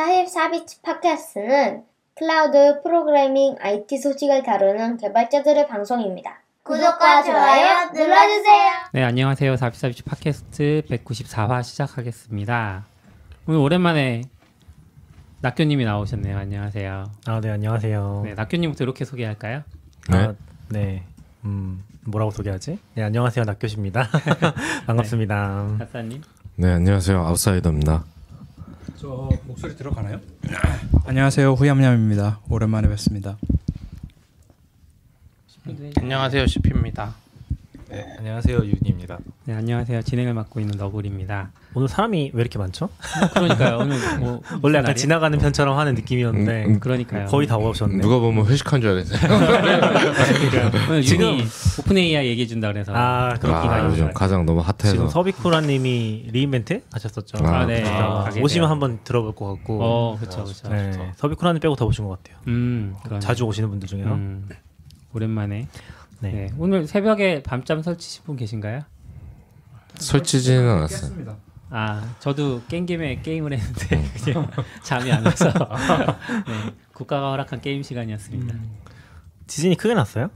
44비치 팟캐스트는 클라우드 프로그래밍 IT 소식을 다루는 개발자들의 방송입니다. 구독과 좋아요 눌러주세요. 네, 안녕하세요. 44비치 팟캐스트 194화 시작하겠습니다. 오늘 오랜만에 낙교님이 나오셨네요. 안녕하세요. 아, 네, 안녕하세요. 네, 낙교님부터 이렇게 소개할까요? 아, 네. 음, 뭐라고 소개하지? 네, 안녕하세요. 낙교시입니다. 반갑습니다. 박사님. 네 안녕하세요 아웃사이더입니다. 저 목소리 들어가나요? 안녕하세요 후얌얌입니다. 오랜만에 뵙습니다. 안녕하세요 시피입니다. 네, 안녕하세요 윤입니다. 네, 안녕하세요. 진행을 맡고 있는 너굴입니다. 오늘 사람이 왜 이렇게 많죠? 그러니까요. 오늘 뭐 원래 약간? 지나가는 편처럼 하는 느낌이었는데 음, 음, 그러니까요. 거의 다 오셨네. 누가 보면 회식한 줄 알았어요. 오늘 지금- OpenAI 얘기해 준다 그래서 아, 그렇구나. 아, 요즘 가장 너무 핫해서 지금 서비쿠라님이 re:Invent 하셨었죠. 아, 아, 네. 아, 가게 오시면 돼요. 한번 들어볼 것 같고. 어, 그렇죠, 그렇죠. 네, 서비쿠라님 빼고 다 오신 것 같아요. 음, 그러네. 자주 오시는 분들 중에서. 음, 오랜만에. 네. 네. 오늘 새벽에 밤잠 설치신 분 계신가요? 설치지는 않았어요. 깼습니다. 아, 저도 깬 김에 게임을 했는데 그냥 잠이 안 와서 네, 국가가 허락한 게임 시간이었습니다. 지진이 크게 났어요?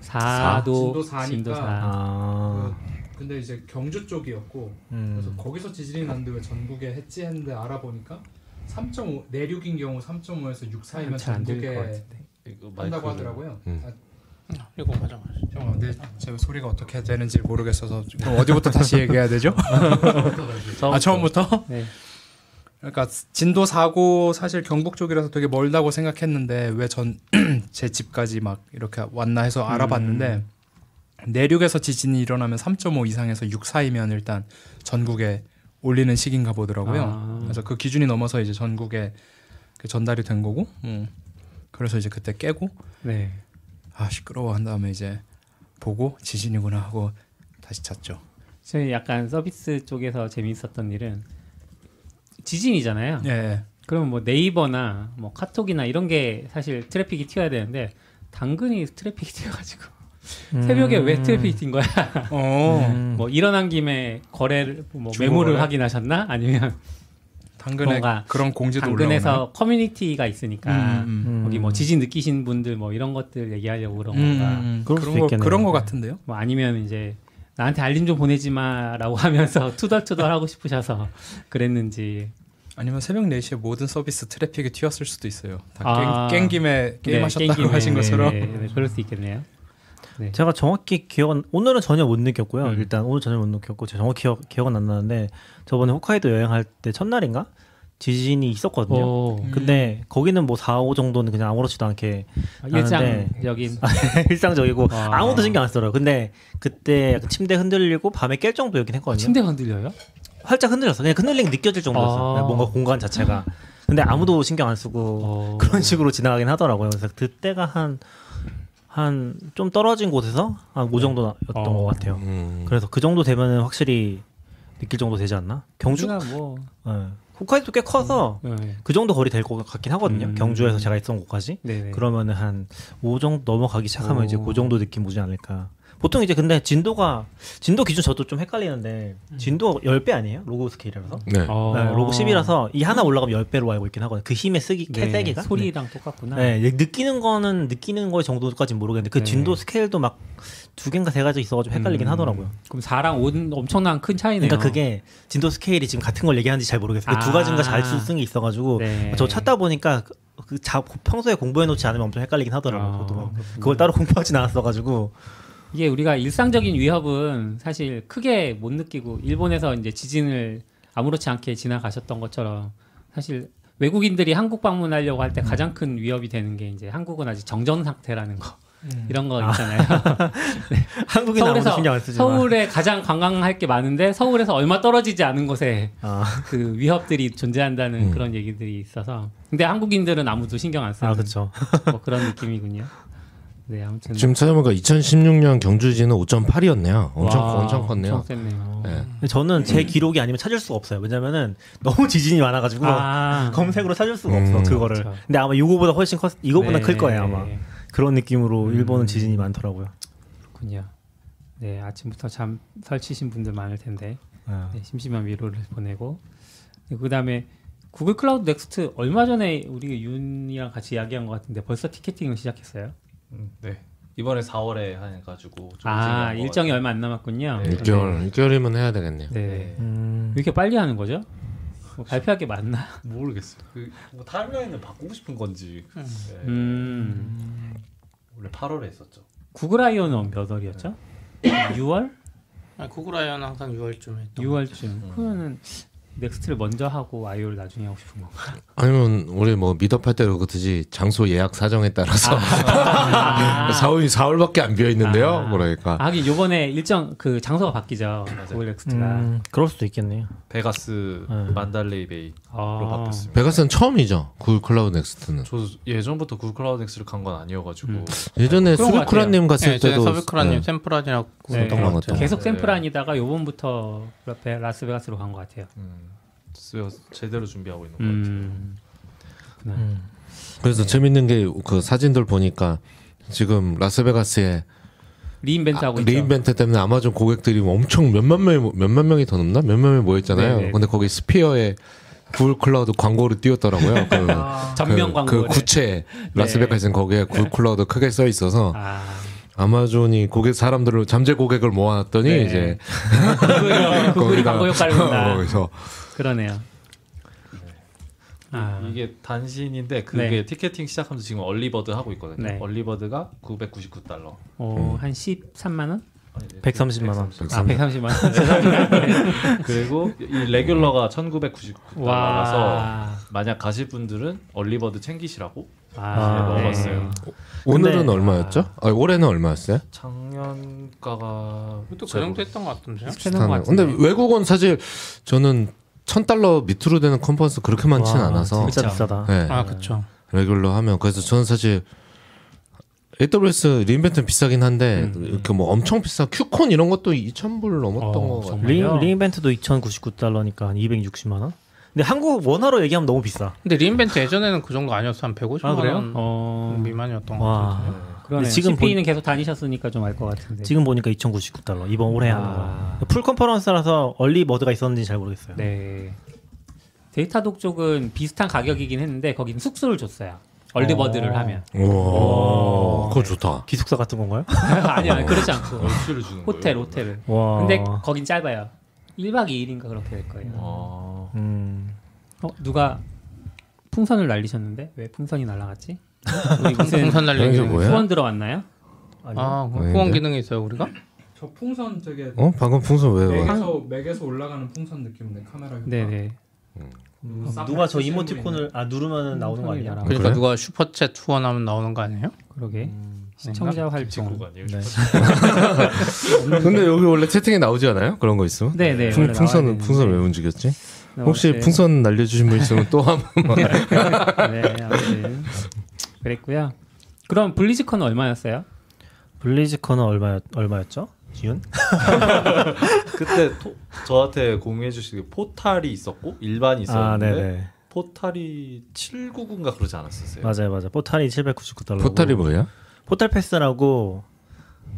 사도 진도 사니까. 진도 사. 아, 그, 근데 이제 경주 쪽이었고 그래서 음. 거기서 지진이 났는데 왜 전국에 했지 했는데 알아보니까 3.5 내륙인 경우 3.5에서 6 사이면 전국에 한다고 하더라고요. 음. 아, 이거 맞아 맞아. 잠깐만, 내, 제 소리가 어떻게 되는지 모르겠어서 그럼 어디부터 다시 얘기해야 되죠? 아 처음부터? 네. 그러니까 진도 4고 사실 경북 쪽이라서 되게 멀다고 생각했는데 왜 전 제 집까지 막 이렇게 왔나 해서 알아봤는데 내륙에서 지진이 일어나면 3.5 이상에서 6 사이면 일단 전국에 올리는 시기인가 보더라고요. 아. 그래서 그 기준이 넘어서 이제 전국에 그 전달이 된 거고, 음. 그래서 이제 그때 깨고 네. 아 시끄러워 한 다음에 이제 보고 지진이구나 하고 다시 잤죠. 저희 약간 서비스 쪽에서 재미있었던 일은 지진이잖아요. 예. 그러면 뭐 네이버나 뭐 카톡이나 이런 게 사실 트래픽이 튀어야 되는데 당근이 트래픽이 튀어가지고 새벽에 왜 트래픽이 튄 거야? 어. 음. 뭐 일어난 김에 거래를 뭐 매물을? 확인하셨나? 아니면 당근에 뭔가 그런 공지도 올라오나요? 당근에서 커뮤니티가 있으니까 음, 음. 거기 뭐 지진 느끼신 분들 뭐 이런 것들 얘기하려고 그런 음, 건가? 음, 그럴 그런 거. 그런 거 같은데요. 뭐 아니면 이제 나한테 알림 좀 보내지 마라고 하면서 투덜투덜 하고 싶으셔서 그랬는지 아니면 새벽 4시에 모든 서비스 트래픽이 튀었을 수도 있어요. 다 아. 깬, 깬 김에 게임 네, 하셨다고 깬 김에, 하신 네, 것처럼 네, 네, 그럴 수 있겠네요. 제가 정확히 기억은 오늘은 전혀 못 느꼈고요. 음. 일단 오늘 전혀 못 느꼈고 제가 정확히 기억, 기억은 안 나는데 저번에 홋카이도 여행할 때 첫날인가 지진이 있었거든요. 오, 근데 거기는 뭐 4, 5 정도는 그냥 아무렇지도 않게 하는데 일상적인 일상적이고 와. 아무도 신경 안 쓰더라고요. 근데 그때 약간 침대 흔들리고 밤에 깰 정도였긴 했거든요. 침대 흔들려요? 활짝 흔들렸어. 그냥 흔들리기 느껴질 정도였어. 아. 요 뭔가 공간 자체가. 근데 아무도 신경 안 쓰고 어. 그런 식으로 지나가긴 하더라고요. 그래서 그때가 한 한 좀 떨어진 곳에서 한 5 정도였던 어. 것 같아요. 음. 그래서 그 정도 되면은 확실히 느낄 정도 되지 않나? 경주? 뭐 네. 홋카이도 꽤 커서 네. 그 정도 거리 될 것 같긴 하거든요. 음. 경주에서 제가 있던 곳까지. 네네. 그러면은 한 5 정도 넘어가기 시작하면 오. 이제 그 정도 느낌 오지 않을까. 보통 이제 근데 진도가 진도 기준 저도 좀 헷갈리는데 진도 10배 아니에요? 로고 스케일이라서. 네. 어. 네, 로고 10이라서 이 하나 올라가면 10배로 알고 있긴 하거든요. 그 힘의 쓰기 네, 캐세기가 소리랑 똑같구나. 네, 네, 느끼는 거는 느끼는 거의 정도까지는 모르겠는데 그 네. 진도 스케일도 막 두 개인가 세 가지 있어 가지고 헷갈리긴 음. 하더라고요. 그럼 4랑 5는 엄청난 큰 차이네요. 그러니까 그게 진도 스케일이 지금 같은 걸 얘기하는지 잘 모르겠어요. 그두 아. 가지인가 잘 쓰는 게 있어 가지고 네. 저 찾다 보니까 그- 그 자, 평소에 공부해 놓지 않으면 엄청 헷갈리긴 하더라고요. 아, 저도. 그걸 따로 공부하진 않았어 가지고 이게 우리가 일상적인 위협은 사실 크게 못 느끼고 일본에서 이제 지진을 아무렇지 않게 지나가셨던 것처럼 사실 외국인들이 한국 방문하려고 할때 음. 가장 큰 위협이 되는 게 이제 한국은 아직 정전 상태라는 거 음. 이런 거 있잖아요. 한국인 아무도 서울에서 신경 안 쓰지만 서울에 가장 관광할 게 많은데 서울에서 얼마 떨어지지 않은 곳에 아, 그 위협들이 존재한다는 음. 그런 얘기들이 있어서 근데 한국인들은 아무도 신경 안 쓰는 아. 뭐 그런 느낌이군요. 네 아무튼 지금 찾아보니까 2016년 경주지는 5.8이었네요. 엄청 와, 엄청 컸네요. 엄청 셌네요. 네. 저는 제 기록이 아니면 찾을 수가 없어요. 왜냐면은 너무 지진이 많아가지고 아 검색으로 찾을 수가 음. 없어 그거를. 그렇죠. 근데 아마 이거보다 훨씬 컸, 이거보다 네, 클 거예요 아마. 네, 그런 느낌으로 음. 일본은 지진이 많더라고요. 그렇군요. 네 아침부터 잠 설치신 분들 많을 텐데 아. 네, 심심한 위로를 보내고 네, 그다음에 Google Cloud Next 얼마 전에 우리 윤이랑 같이 이야기한 것 같은데 벌써 티켓팅을 시작했어요? 음, 네. 이번에 4월에 해가지고 좀아 일정이 얼마 안 남았군요. 네. 6개월 6개월이면 해야 되겠네요. 네. 네. 음. 왜 이렇게 빨리 하는 거죠? 뭐 발표할 게 많나? 같아요. 모르겠어요. 그, 뭐 timeline을 바꾸고 싶은 건지 네. 음. 원래 8월에 했었죠. Google I/O는 몇 월이었죠? 6월? 아니, Google I/O는 항상 6월쯤에 했던 6월쯤. 그러면은 Next를 먼저 하고 I/O를 나중에 하고 싶은 건가? 아니면 우리 뭐 meetup 할때 그렇듯이 장소 예약 사정에 따라서 사원이 4월밖에 안 비어 있는데요. 아. 그러니까 아, 하긴 요번에 일정 그 장소가 바뀌죠. Google Next가. 음, 그럴 수도 있겠네요. 베가스 네. 만달레이 베이로 아. 바뀌었습니다. 베가스는 처음이죠. Google Cloud Next는. 저 예전부터 Google Cloud Next를 간 건 아니어 가지고 음. 예전에 것 수비크라 님 갔을 네, 때도 네. 샌프란하지라고 네. 했던 것 같아요. 계속 네. 샌프란 아니다가 요번부터 베- 라스베가스로 간 것 같아요. 음, 쓰여- 제대로 준비하고 있는 것 같아요. 음. 음. 그래서 재밌는 게 그 사진들 보니까 지금 라스베가스에 re:Invent 하고 있죠. re:Invent 때문에 아마존 고객들이 엄청 몇만 명이 몇만 명이 더 넘나 몇만 명이 모였잖아요. 네네. 근데 거기 Sphere에 Google Cloud 광고를 띄웠더라고요. 그, 전면 그, 광고를. 그 구체 라스베가스는 거기에 Google Cloud 크게 써 있어서 아. 아마존이 고객 사람들을 잠재 고객을 모아놨더니 네. 이제 Google이 거기다- 광고 효과를 본다. 그러네요. 아. 이게 단신인데 그게 네. 티켓팅 시작하면서 지금 early bird 하고 있거든요. 네. early bird가 999달러. 어, 한 13만 원? 130만 원. 아, 130만 원. 죄송합니다. 그리고 이 레귤러가 1,999달러라서 와. 만약 가실 분들은 얼리버드 챙기시라고 아, 네, 먹었어요. 오늘은 근데- 얼마였죠? 아, 올해는 얼마였어요? 작년가가 그 정도 했던 것 같은데요? 비슷한 것 같은데. 근데 외국은 사실 저는 천 달러 밑으로 되는 컨퍼런스 그렇게 많지는 와, 않아서 진짜 그쵸. 비싸다. 네. 아 그쵸. 레귤러 하면 그래서 저는 사실 AWS re:Invent는 비싸긴 한데 이렇게 뭐 엄청 비싸 QCon 이런 것도 2,000불 넘었던 어, 거 같아요. 리? re:Invent도 2,099달러니까 한 260만 원. 근데 한국 원화로 얘기하면 너무 비싸. 근데 re:Invent 예전에는 그 정도 아니었어 한 150만 아, 그래요? 원 어. 미만이었던 것 와. 같아요. 그러네. 지금 CP는 계속 다니셨으니까 좀 알 것 같은데. 지금 보니까 2,099달러. 이번 올해 하는 아. 거. full conference라서 early bird가 있었는지 잘 모르겠어요. 네. Datadog 쪽은 비슷한 가격이긴 했는데 거기는 숙소를 줬어요. early bird를 어. 하면. 와, 그거 좋다. 기숙사 같은 건가요? 아니야, 그렇지 않고. 얼추를 주는 호텔, 거예요. 호텔을. 와. 근데 거긴 짧아요. 1박 2일인가 그렇게 될 거예요. 아, 음. 어, 누가 풍선을 날리셨는데 왜 풍선이 날아갔지? 풍선 날리는 뭐야? 후원 들어왔나요? 아 아닌데? 후원 기능이 있어요 우리가? 저 풍선 되게 어? 방금 풍선 왜 와? 맥에서 맥에서 올라가는 풍선 느낌인데 카메라 효과. 네네. 음, 누가 저 이모티콘을 아 누르면 나오는 거 아니야? 그러니까 그래? 누가 슈퍼챗 후원하면 나오는 거 아니에요? 그러게. 시청자 활동. 네. 근데 여기 원래 채팅에 나오지 않아요? 그런 거 있으면? 네네. 풍, 원래 풍선 풍선 왜. 움직였지? 네, 혹시 풍선 날려주신 분 있으면 또 한번 네, 아무튼 그랬고요. 그럼 블리즈컨은 얼마였어요? 블리즈컨은 얼마 얼마였죠? 지윤? 그때 토, 저한테 공유해 주신 portal이 있었고 일반이 아, 있었는데 네네. portal이 799인가 그러지 않았었어요. 맞아요, 맞아요. portal이 799달러. portal이 뭐야? portal pass라고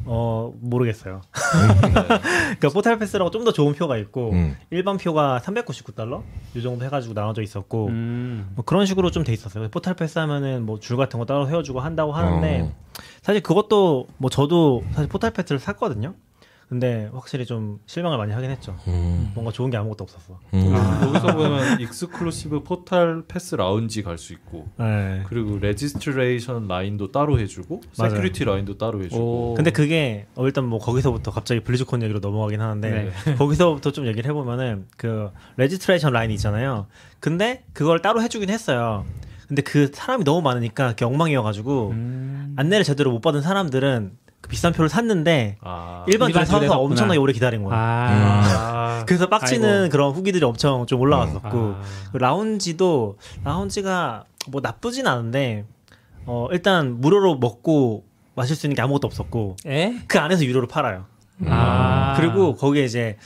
어 모르겠어요. 그러니까 portal pass라고 좀 더 좋은 표가 있고 음. 일반 표가 399달러 이 정도 해가지고 나눠져 있었고 음. 뭐 그런 식으로 좀 돼 있었어요. portal pass 하면은 뭐 줄 같은 거 따로 세워주고 한다고 하는데 어. 사실 그것도 뭐 저도 사실 portal pass를 샀거든요. 근데 확실히 좀 실망을 많이 하긴 했죠. 음. 뭔가 좋은 게 아무것도 없었어. 음. 여기서 보면 exclusive portal pass 라운지 갈 수 있고 네. 그리고 registration 라인도 따로 해주고 맞아요. security 라인도 따로 해주고 오. 근데 그게 어, 일단 뭐 거기서부터 갑자기 블리즈콘 얘기로 넘어가긴 하는데 거기서부터 좀 얘기를 해보면은 그 registration 라인이 있잖아요. 근데 그걸 따로 해주긴 했어요. 근데 그 사람이 너무 많으니까 그게 엉망이어가지고 음. 안내를 제대로 못 받은 사람들은 그 비싼 표를 샀는데 아, 일반 줄에 서서. 엄청나게 오래 기다린 거예요. 아. 아, 그래서 빡치는 아이고. 그런 후기들이 엄청 좀 올라왔었고 아. 그 라운지도 라운지가 뭐 나쁘진 않은데 어 일단 무료로 먹고 마실 수 있는 게 아무것도 없었고 에? 그 안에서 유료로 팔아요. 아. 그리고 거기에 이제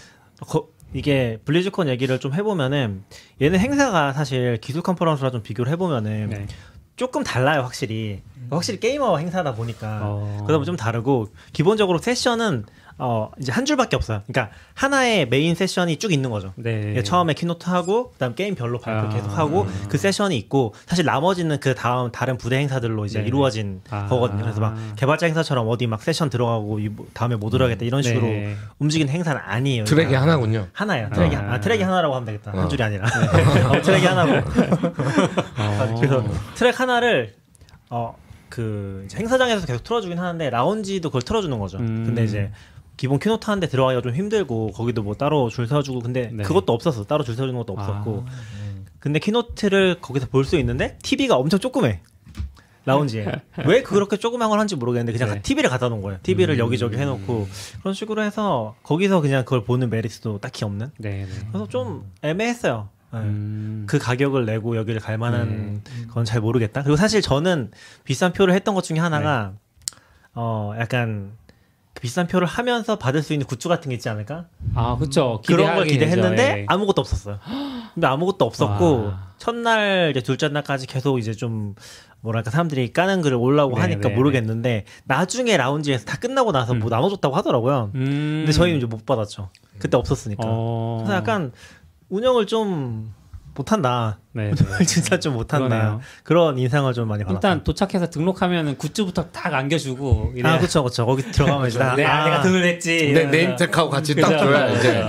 거- 이게 블리즈컨 얘기를 좀 해보면은 얘는 행사가 사실 기술 컨퍼런스랑 좀 비교를 해보면은 네. 조금 달라요 확실히 확실히 게이머 행사다 보니까 어. 그러다 보면 좀 다르고 기본적으로 세션은 어 이제 한 줄밖에 없어요. 그러니까 하나의 메인 세션이 쭉 있는 거죠. 네. 이게 처음에 keynote 하고 그다음 게임별로 발표 아. 계속 하고 그 세션이 있고 사실 나머지는 그 다음 다른 부대 행사들로 이제 네네. 이루어진 아. 거거든요. 그래서 막 개발자 행사처럼 어디 막 세션 들어가고 이 뭐- 다음에 못 들어가겠다 이런 식으로 네. 움직이는 행사는 아니에요. 트랙이 그러니까 하나군요. 하나예요. 트랙이 아. 아, 트랙이 하나라고 하면 되겠다. 어. 한 줄이 아니라 어, 트랙이 하나고 어. 그래서 트랙 하나를 어 그 행사장에서 계속 틀어주긴 하는데 라운지도 그걸 틀어주는 거죠. 음. 근데 이제 기본 keynote 하는데 들어가기가 좀 힘들고 거기도 뭐 따로 줄 서주고 근데 네. 그것도 없었어. 따로 줄 서주는 것도 없었고. 아. 근데 keynote를 거기서 볼 수 있는데 TV가 엄청 조그매. 라운지에 왜 그렇게 조그만 걸 한지 모르겠는데 그냥 네. TV를 갖다 놓은 거예요. TV를 음. 여기저기 해놓고 그런 식으로 해서 거기서 그냥 그걸 보는 메리트도 딱히 없는. 네. 네. 그래서 좀 애매했어요. 네. 음. 그 가격을 내고 여기를 갈 만한 건잘 모르겠다. 그리고 사실 저는 비싼 표를 했던 것 중에 하나가 어 약간 그 비싼 표를 하면서 받을 수 있는 굿즈 같은 게 있지 않을까? 아, 그렇죠. 그런 걸 기대했는데 예. 아무것도 없었어요. 근데 아무것도 없었고 와. 첫날 이제 둘째 날까지 계속 이제 좀 뭐랄까 사람들이 까는 글을 올라고 네, 하니까 네, 모르겠는데 나중에 라운지에서 다 끝나고 나서 뭐 나눠줬다고 하더라고요. 음. 근데 저희는 이제 못 받았죠. 그때 없었으니까. 어. 그래서 약간 운영을 좀 못한다. 네. 운영을 진짜 좀 못한다. 그러네요. 그런 인상을 좀 많이 받았어요. 일단 도착해서 등록하면은 굿즈부터 딱 안겨주고 아 그렇죠 그렇죠 거기 들어가면 이제 다- 네, 아, 내가 돈을 냈지. 내 이러면서. name tag하고 같이 그죠? 딱 줘야 이제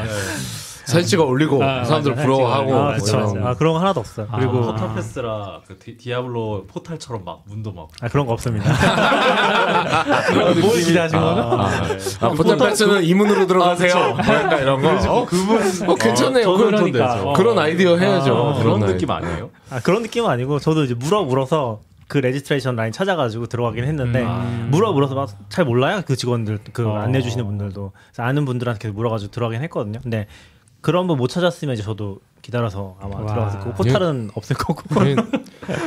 사진 찍어 올리고 아, 사람들 맞아. 부러워하고 아 맞아, 그렇죠 맞아. 아 그런 거 하나도 없어요. 아. 그리고 포탈 어, pass라 그 디, 디아블로 portal처럼 막 문도 막 아 그런 거 없습니다. 뭘 기대하신 거는? 아, portal pass는 이 문으로 들어가세요. 뭐 약간 이런 거. 어, 그분 어, 괜찮네요. 저는 그런, 돈 그러니까. 어. 그런 아이디어 해야죠. 어, 그런 아이디어. 느낌 아니에요? 아 그런 느낌은 아니고 저도 이제 물어 물어서 그 registration 라인 찾아가지고 들어가긴 했는데 음. 물어 물어서 막 잘 몰라요 그 직원들 그 어. 안내 주시는 분들도 그래서 아는 분들한테 계속 물어가지고 들어가긴 했거든요. 근데 그런 분 못 찾았으면 이제 저도 기다려서 아마 와. 들어갔을 거고 portal은 없을 거고. 우리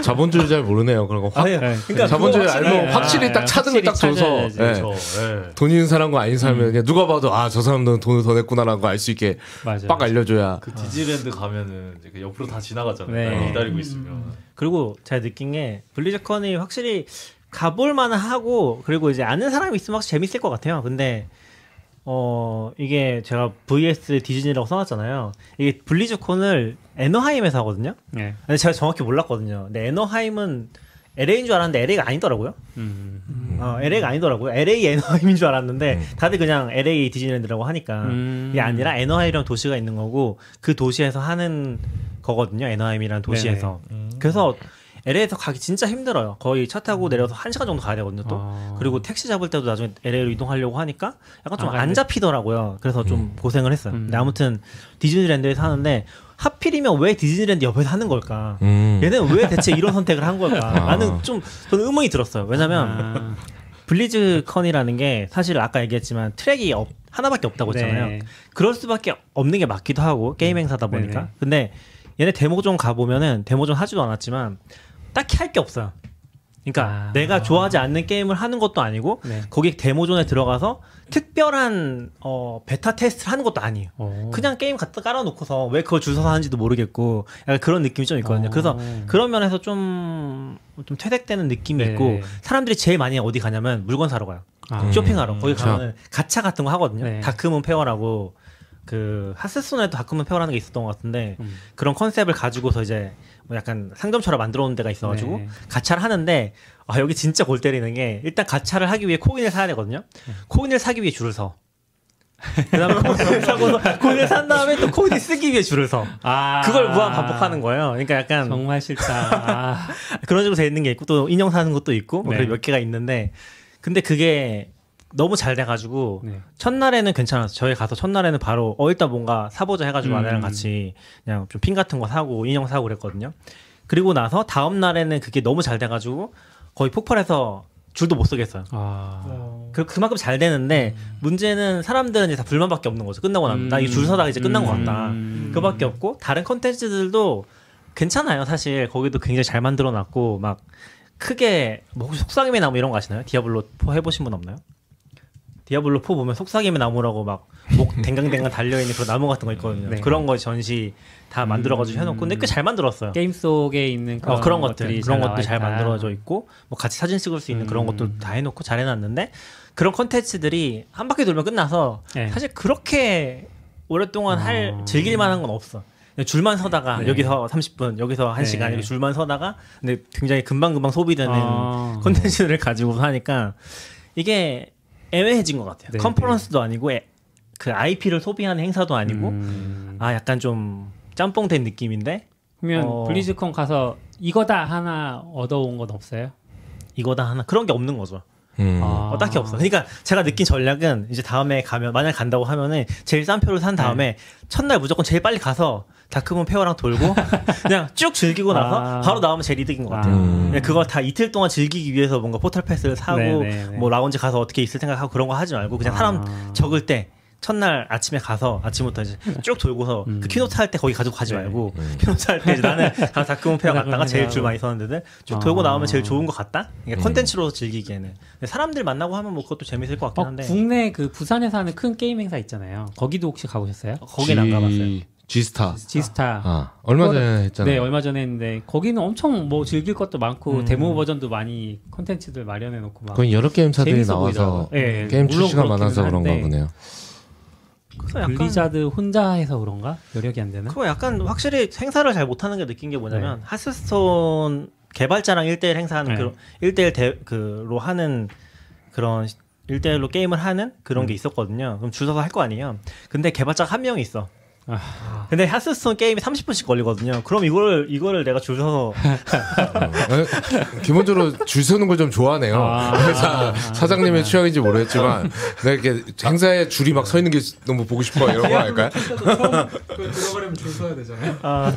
자본주의 잘 모르네요. 그런 거 확, 아니, 네. 그러니까 자본주의 알면 네. 확실히 딱 차등을 딱 확실히 줘서. 예. 저, 예. 돈 있는 사람과 아닌 사람은 그냥 누가 봐도 아 저 사람들은 돈을 더 냈구나라는 거 알 수 있게 맞아. 빡 알려줘야 그 디즈니랜드 가면은 이제 그 옆으로 다 지나가잖아요. 네. 기다리고 있으면. 그리고 제가 느낀 게 블리즈컨이 확실히 가볼 만은 하고 그리고 이제 아는 사람이 있으면 확실히 재밌을 것 같아요. 근데 어 이게 제가 VS 디즈니라고 써놨잖아요. 이게 블리즈콘을 애너하임에서 하거든요. 네. 근데 제가 정확히 몰랐거든요. 근데 애너하임은 LA인 줄 알았는데 LA가 아니더라고요. 음. 어, LA가 아니더라고요. LA 애너하임인 줄 알았는데 다들 그냥 LA 디즈니랜드라고 하니까 음. 이게 아니라 애너하임이라는 도시가 있는 거고 그 도시에서 하는 거거든요. 애너하임이라는 도시에서. 그래서 LA에서 가기 진짜 힘들어요. 거의 차 타고 내려서 한 시간 정도 가야 되거든요. 또 아. 그리고 택시 잡을 때도 나중에 LA로 이동하려고 하니까 약간 좀 아, 안 근데- 잡히더라고요. 그래서 좀 고생을 했어요. 음. 근데 아무튼 디즈니랜드에 사는데 하필이면 왜 디즈니랜드 옆에서 하는 걸까? 음. 얘는 왜 대체 이런 선택을 한 걸까? 아. 나는 좀 저는 의문이 들었어요. 왜냐면 아. 블리즈컨이라는 게 사실 아까 얘기했지만 트랙이 없- 하나밖에 없다고 했잖아요. 네. 그럴 수밖에 없는 게 맞기도 하고 게임 행사다 보니까. 네네. 근데 얘네 demo zone 가 보면은 demo zone 하지도 않았지만 딱히 할 게 없어요. 그러니까 아. 내가 좋아하지 않는 게임을 하는 것도 아니고 네. 거기 demo zone에 들어가서 특별한 어, 베타 테스트를 하는 것도 아니에요. 오. 그냥 게임 갖다 깔아놓고서 왜 그걸 줄 서서 하는지도 모르겠고 약간 그런 느낌이 좀 있거든요. 어. 그래서 그런 면에서 좀, 좀 퇴색되는 느낌이 네. 있고 사람들이 제일 많이 어디 가냐면 물건 사러 가요. 아. 쇼핑하러 거기 그쵸. 가면 가차 같은 거 하거든요. 네. 다크문 페어라고 그 하스스톤에도 다크문 페어라는 게 있었던 것 같은데 음. 그런 컨셉을 가지고서 이제 뭐 약간 상점처럼 만들어 놓은 데가 있어가지고 네. 가차를 하는데 아 여기 진짜 골 때리는 게 일단 가차를 하기 위해 코인을 사야 되거든요. 네. 코인을 사기 위해 줄을 서. 그다음에 코인을 사고 코인을 산 다음에 또 코인을 쓰기 위해 줄을 서. 아. 그걸 무한 반복하는 거예요. 그러니까 약간 정말 싫다. 아. 그런 식으로 돼 있는 게 있고 또 인형 사는 것도 있고 뭐 네. 몇 개가 있는데 근데 그게 너무 잘 돼가지고 네. 첫날에는 괜찮았어요. 저희 가서 첫날에는 바로 어 일단 뭔가 사보자 해가지고 음. 아내랑 같이 그냥 좀 핀 같은 거 사고 인형 사고 그랬거든요. 그리고 나서 다음 날에는 그게 너무 잘 돼가지고 거의 폭발해서 줄도 못 서겠어요. 아. 그 그만큼 잘 되는데 문제는 사람들은 이제 다 불만밖에 없는 거죠. 끝나고 나면 나이줄 서다가 이제 끝난 것 같다. 음. 그밖에 없고 다른 컨텐츠들도 괜찮아요. 사실 거기도 굉장히 잘 만들어놨고 막 크게 뭐 혹시 속삭임의 나무 이런 거 아시나요? 디아블로 4 해보신 분 없나요? 디아블로 4 보면 속삭임의 나무라고 막 목 댕강댕강 달려 있는 그런 나무 같은 거 있거든요. 네. 그런 거 전시 다 만들어 가지고 해놓고 근데 꽤 잘 만들었어요. 게임 속에 있는 그런, 어, 그런 것들 것들이 그런 잘 것도 잘. 만들어져 있고 뭐 같이 사진 찍을 수 있는 그런 음. 것도 다 해놓고 잘 해놨는데 그런 컨텐츠들이 한 바퀴 돌면 끝나서 네. 사실 그렇게 오랫동안 할 어. 즐길 만한 건 없어. 줄만 서다가 네. 여기서 30분 여기서 1시간 네. 이렇게 줄만 서다가 근데 굉장히 금방금방 소비되는 아. 콘텐츠를 가지고 하니까 이게 애매해진 것 같아요. 네, 컨퍼런스도 아니고 애- 그 IP를 소비하는 행사도 아니고 음. 아 약간 좀 짬뽕된 느낌인데 그러면 어. 블리즈컨 가서 이거다 하나 얻어온 건 없어요? 이거다 하나 그런 게 없는 거죠. 음. 아. 어, 딱히 없어. 그러니까 제가 느낀 전략은 이제 다음에 가면 만약 간다고 하면은 제일 싼 표를 산 다음에 첫날 무조건 제일 빨리 가서 Darkmoon Faire랑 돌고 그냥 쭉 즐기고 나서 아. 바로 나오면 제일 이득인 것 같아요. 음. 그냥 그거 다 이틀 동안 즐기기 위해서 뭔가 portal pass를 사고 네네네. 뭐 라운지 가서 어떻게 있을 생각하고 그런 거 하지 말고 그냥 사람 아. 적을 때 첫날 아침에 가서 아침부터 이제 쭉 돌고서 음. 그 keynote 할때 거기 가지고 가지 네. 말고 keynote 할때 이제 나는 가서 Darkmoon Faire 갔다가 제일 줄 많이 서는데 쭉 돌고 아. 나오면 제일 좋은 것 같다. 그러니까 컨텐츠로 즐기기에는 근데 사람들 만나고 하면 뭐 그것도 재밌을 것 같긴 어, 한데 국내 그 부산에서 하는 큰 게임 행사 있잖아요. 거기도 혹시 가보셨어요? 거긴 안 가봤어요. G스타. 지스타. 아 얼마 전에 했잖아요. 네, 얼마 전에 했는데 거기는 엄청 뭐 즐길 것도 많고 음. 데모 버전도 많이 콘텐츠들 마련해 놓고 막 거기 여러 게임사들이 나와서 보이더라고요. 예, 게임 출시가 많아서 그런가 보네요. 그래서 약간 블리자드 혼자 해서 그런가? 여력이 안 되나? 그거 약간 확실히 행사를 잘 못하는 게 느낀 게 뭐냐면 하스스톤 개발자랑 1대1 행사하는 네. 그런 1대1 대, 그로 하는 그런 1대1로 게임을 하는 그런 게 있었거든요. 그럼 줄 서서 할 거 아니에요. 근데 개발자가 한 명이 있어. 아. 근데 하스스톤 게임이 30분씩 걸리거든요. 그럼 이거를 이거를 내가 줄 서서 에? 기본적으로 줄 서는 걸 좀 좋아하네요. 아. 회사 사장님의 취향인지 모르겠지만 내가 이렇게 행사에 줄이 막 서 있는 게 너무 보고 싶어 이런 거 할까요? 그 들어가려면 줄 서야 되잖아요. 아,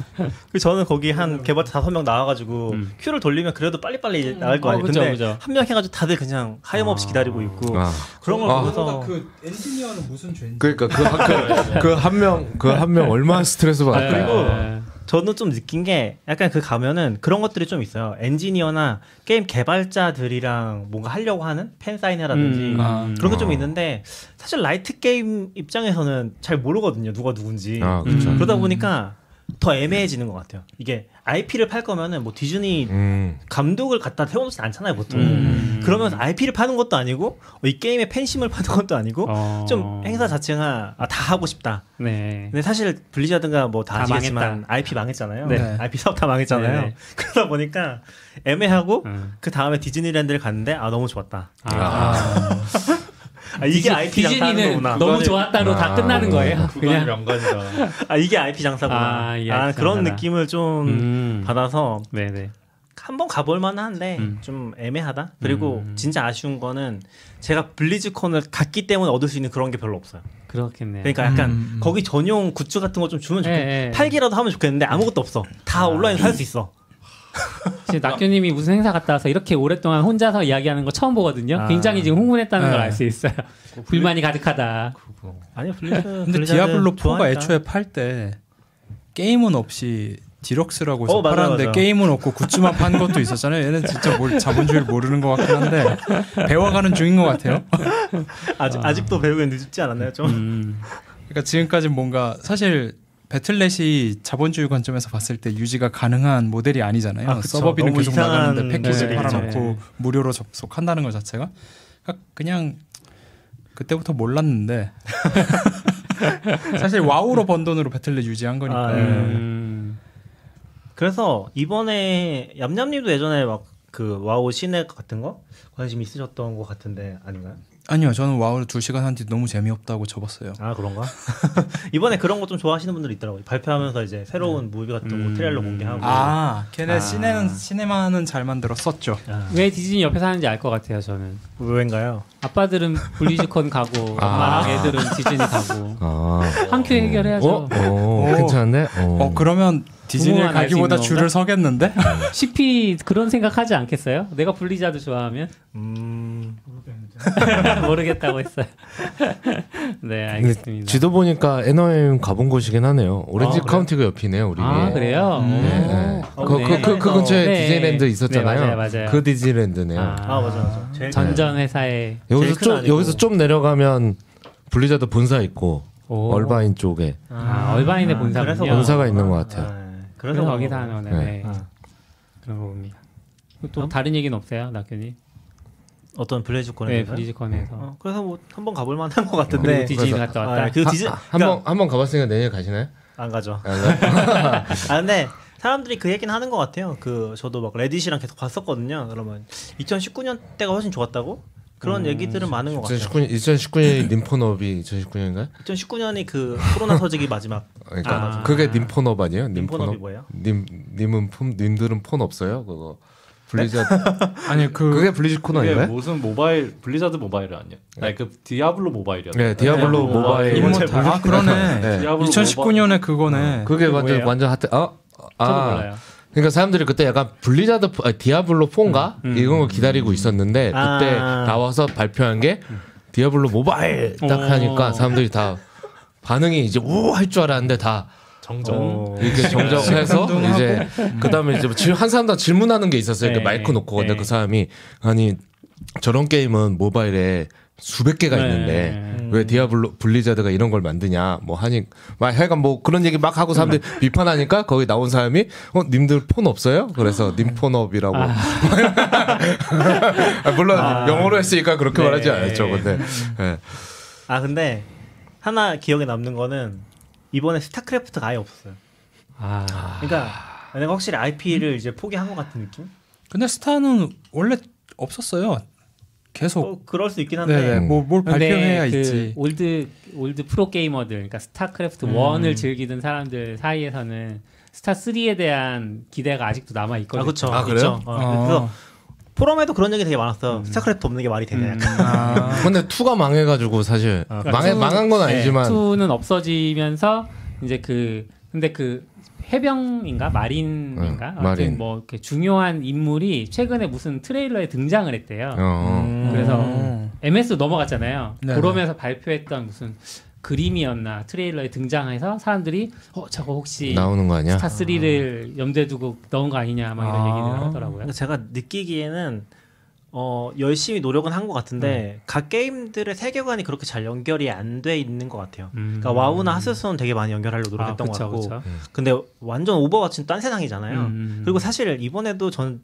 그 저는 거기 한 개발자 다섯 명 나와가지고 queue를 돌리면 그래도 빨리빨리 이제 나갈 거 어, 아니에요. 그죠, 근데 그죠. 한명 해가지고 다들 그냥 하염없이 기다리고 있고 아. 그런 걸 아. 보면서 그 엔지니어는 무슨 죄인지. 그러니까 그 한명그한명 얼마나 스트레스 네. 받을까요? 저는 좀 느낀 게 약간 그 가면은 그런 것들이 좀 있어요. 엔지니어나 게임 개발자들이랑 뭔가 하려고 하는 팬 사인회라든지 음, 아, 그런 게 좀 있는데 사실 light 게이머 입장에서는 잘 모르거든요. 누가 누군지. 아 그렇죠. 음. 그러다 보니까 더 애매해지는 것 같아요. 이게 IP를 팔 거면은 뭐 디즈니 음. 감독을 갖다 태워놓지 않잖아요, 보통. 음. 그러면 IP를 파는 것도 아니고 어, 이 게임의 팬심을 파는 것도 아니고 어. 좀 행사 자체가 아, 다 하고 싶다. 네. 근데 사실 블리자드가 뭐다다 아시겠지만 망했다. IP 망했잖아요. 네. IP 사업 다 망했잖아요. 네, 네. 그러다 보니까 애매하고 음. 그 다음에 디즈니랜드를 갔는데 아 너무 좋았다. 아. 아 이게 IP 거구나. 너무 좋았다로 다 아, 끝나는 거예요. 그냥 명간이다. 아 이게 IP 장사구나. 아, 아, 이게 IP 그런 장사다. 느낌을 좀 음. 받아서 네네. 한번 가볼 만한데 음. 좀 애매하다. 그리고 음. 진짜 아쉬운 거는 제가 블리즈콘을 갔기 때문에 얻을 수 있는 그런 게 별로 없어요. 그렇겠네요. 그러니까 약간 음. 거기 전용 굿즈 같은 거 좀 주면 좋겠. 예, 예. 팔기라도 하면 좋겠는데 아무것도 없어. 다 온라인 살 수 있어. 지금 낙교님이 무슨 행사 갔다 와서 이렇게 오랫동안 혼자서 이야기하는 거 처음 보거든요. 아. 굉장히 지금 흥분했다는 걸 네. 알수 있어요. 불만이 가득하다. 아니요 블리즈. 근데 디아블로 4가 좋아하니까. 애초에 팔 때 게임은 없이 deluxe라고 해서 어, 맞아, 팔았는데 맞아. 게임은 없고 굿즈만 판 것도 있었잖아요. 얘는 진짜 뭘 자본주의를 모르는 것 같긴 한데 배워가는 중인 것 같아요. 아직 아직도 배우기 늦지 않았나요 좀? 음. 그러니까 지금까지 뭔가 사실 배틀넷이 자본주의 관점에서 봤을 때 유지가 가능한 모델이 아니잖아요. 아. 서버비는 계속 나가는데 패키지 모델이죠. 팔아놓고 네. 무료로 접속한다는 것 자체가 그러니까 그냥 그때부터 몰랐는데 사실 와우로 번 돈으로 배틀넷 유지한 거니까. 아, 네. 음. 그래서 이번에 얌얌님도 예전에 막 그 와우 cine 같은 거 관심 있으셨던 것 같은데 아닌가요? 아니요, 저는 와우를 두 시간 한 뒤 너무 재미없다고 접었어요. 아 그런가? 이번에 그런 거 좀 좋아하시는 분들이 있더라고요. 발표하면서 이제 새로운 movie 같은 거 음. 트레일러 공개하고. 아, 걔네 아. cine는 시네마는 잘 만들었었죠. 아, 왜 디즈니 옆에서 하는지 알 것 같아요. 저는 왜인가요? 아빠들은 블리즈컨 가고 아. 엄마랑 애들은 디즈니 가고 아. 한큐 해결해야죠. 어? 어, 괜찮은데? 어. 어, 그러면 알수 가기보다 줄을 건가? 서겠는데? CP 그런 생각하지 않겠어요? 내가 블리자드 좋아하면 음 모르겠다고 했어요. 네, 알겠습니다. 지도 보니까 NOM 가본 곳이긴 하네요. 오렌지 아? 카운티가 옆이네요, 우리. 아 그래요? 네, 네. 오, 그, 그, 그, 그 근처에 네. 디즈니랜드 있었잖아요. 네, 맞아요, 맞아요. 그 디즈니랜드네요. 아, 아 맞아 맞아. 제일 전전 회사에 여기서 좀 아니고. 여기서 좀 내려가면 블리자드 본사 있고 오. 얼바인 쪽에 아, 얼바인의 아. 그래서 본사가 있는 것 같아요. 네, 그래서 그래서 거기서 하는 거네. 네. 네. 아. 그런 거 봅니다. 또 다른 얘기는 없어요, 낙견이? 어떤 블리즈콘에 네. 블리즈컨에서. 어, 그래서 뭐 한 번 가볼 만한 것 같은데. 디즈니 그래서- 갔다 왔다. 아, 그 디즈 한번 그러니까 한번 가봤으니까 내년 가시나요? 안 가죠. 안? 아 근데 사람들이 그 얘기는 하는 것 같아요. 그 저도 막 레딧이랑 계속 봤었거든요. 그러면 2019년 때가 훨씬 좋았다고 그런 얘기들은 많은 것 같아요. 2019년 2019년이 님폰없 2019년인가요? 2019년이 그 코로나 터지기 마지막. 그러니까 아. 그게 님폰없 아니에요? 님폰없 님폰없? 뭐예요? 님 님은 폰 님들은 폰 없어요? 그거 블리자드 아니 그 그게 블리즈콘 그게 아닌가요? 무슨 모바일 블리자드 모바일 아니야? 아니 그 디아블로 모바일이었나? 네, 디아블로 네, 모바일. 잘아 그러네. 네. 디아블로 2019년에 그거네. 그게 완전 뭐예요? 완전 핫. 어? 아, 몰라요. 그러니까 사람들이 그때 약간 블리자드 포- 아, 디아블로 4인가 음. 이런 거 기다리고 있었는데 그때 아. 나와서 발표한 게 디아블로 모바일 딱 오. 하니까 사람들이 다 반응이 이제 우할줄 알았는데 다 정적. 어. 이렇게 정적해서 이제 그다음에 이제 질- 한 사람당 질문하는 게 있었어요. 그 네. 마이크 놓고 근데 네. 그 사람이 아니 저런 게임은 모바일에 수백 개가 네. 있는데 왜 디아블로 블리자드가 이런 걸 만드냐 뭐 하니 막 하여간 뭐 그런 얘기 막 하고 사람들이 비판하니까 거기 나온 사람이 어 님들 폰 없어요? 그래서 님 폰업이라고 아, 물론 영어로 했으니까 그렇게 네. 말하지 않았죠. 근데 예. 아 근데 하나 기억에 남는 거는 이번에 스타크래프트가 아예 없었어요. 아, 그러니까 내가 확실히 IP를 이제 포기한 것 같은 느낌? 근데 스타는 원래 없었어요. 계속 어, 그럴 수 있긴 한데 뭐뭘 발표해야 그 있지. old old 프로 게이머들, 그러니까 스타크래프트 음. 1을 즐기던 사람들 사이에서는 스타 3에 대한 기대가 아직도 남아 있거든요. 아 그렇죠. 아, 그래요? 어, 어. 그래서 포럼에도 그런 얘기 되게 많았어. 스타크래프트 없는 게 말이 되냐. 음. 약간. 아, 근데 two가 망해가지고 사실 그러니까 망해 two- 망한 건 아니지만 네, 2는 없어지면서 이제 그 근데 그 해병인가 marine인가 응, 아무튼 marine. 뭐 이렇게 중요한 인물이 최근에 무슨 trailer에 등장을 했대요. 어. 음. 그래서 음. MS 넘어갔잖아요. 네. 그러면서 발표했던 무슨 그림이었나 trailer에 등장해서 사람들이 어 저거 혹시 나오는 거 아니야? 스타 3를 염두에 두고 넣은 거 아니냐 막 이런 아. 얘기를 하더라고요. 제가 느끼기에는 어, 열심히 노력은 한 것 같은데 각 게임들의 세계관이 그렇게 잘 연결이 안 돼 있는 것 같아요. 음. 그러니까 와우나 하스스톤 되게 많이 연결하려고 노력했던 아, 그쵸, 것 같고, 그쵸. 근데 완전 오버워치는 딴 세상이잖아요. 음. 그리고 사실 이번에도 전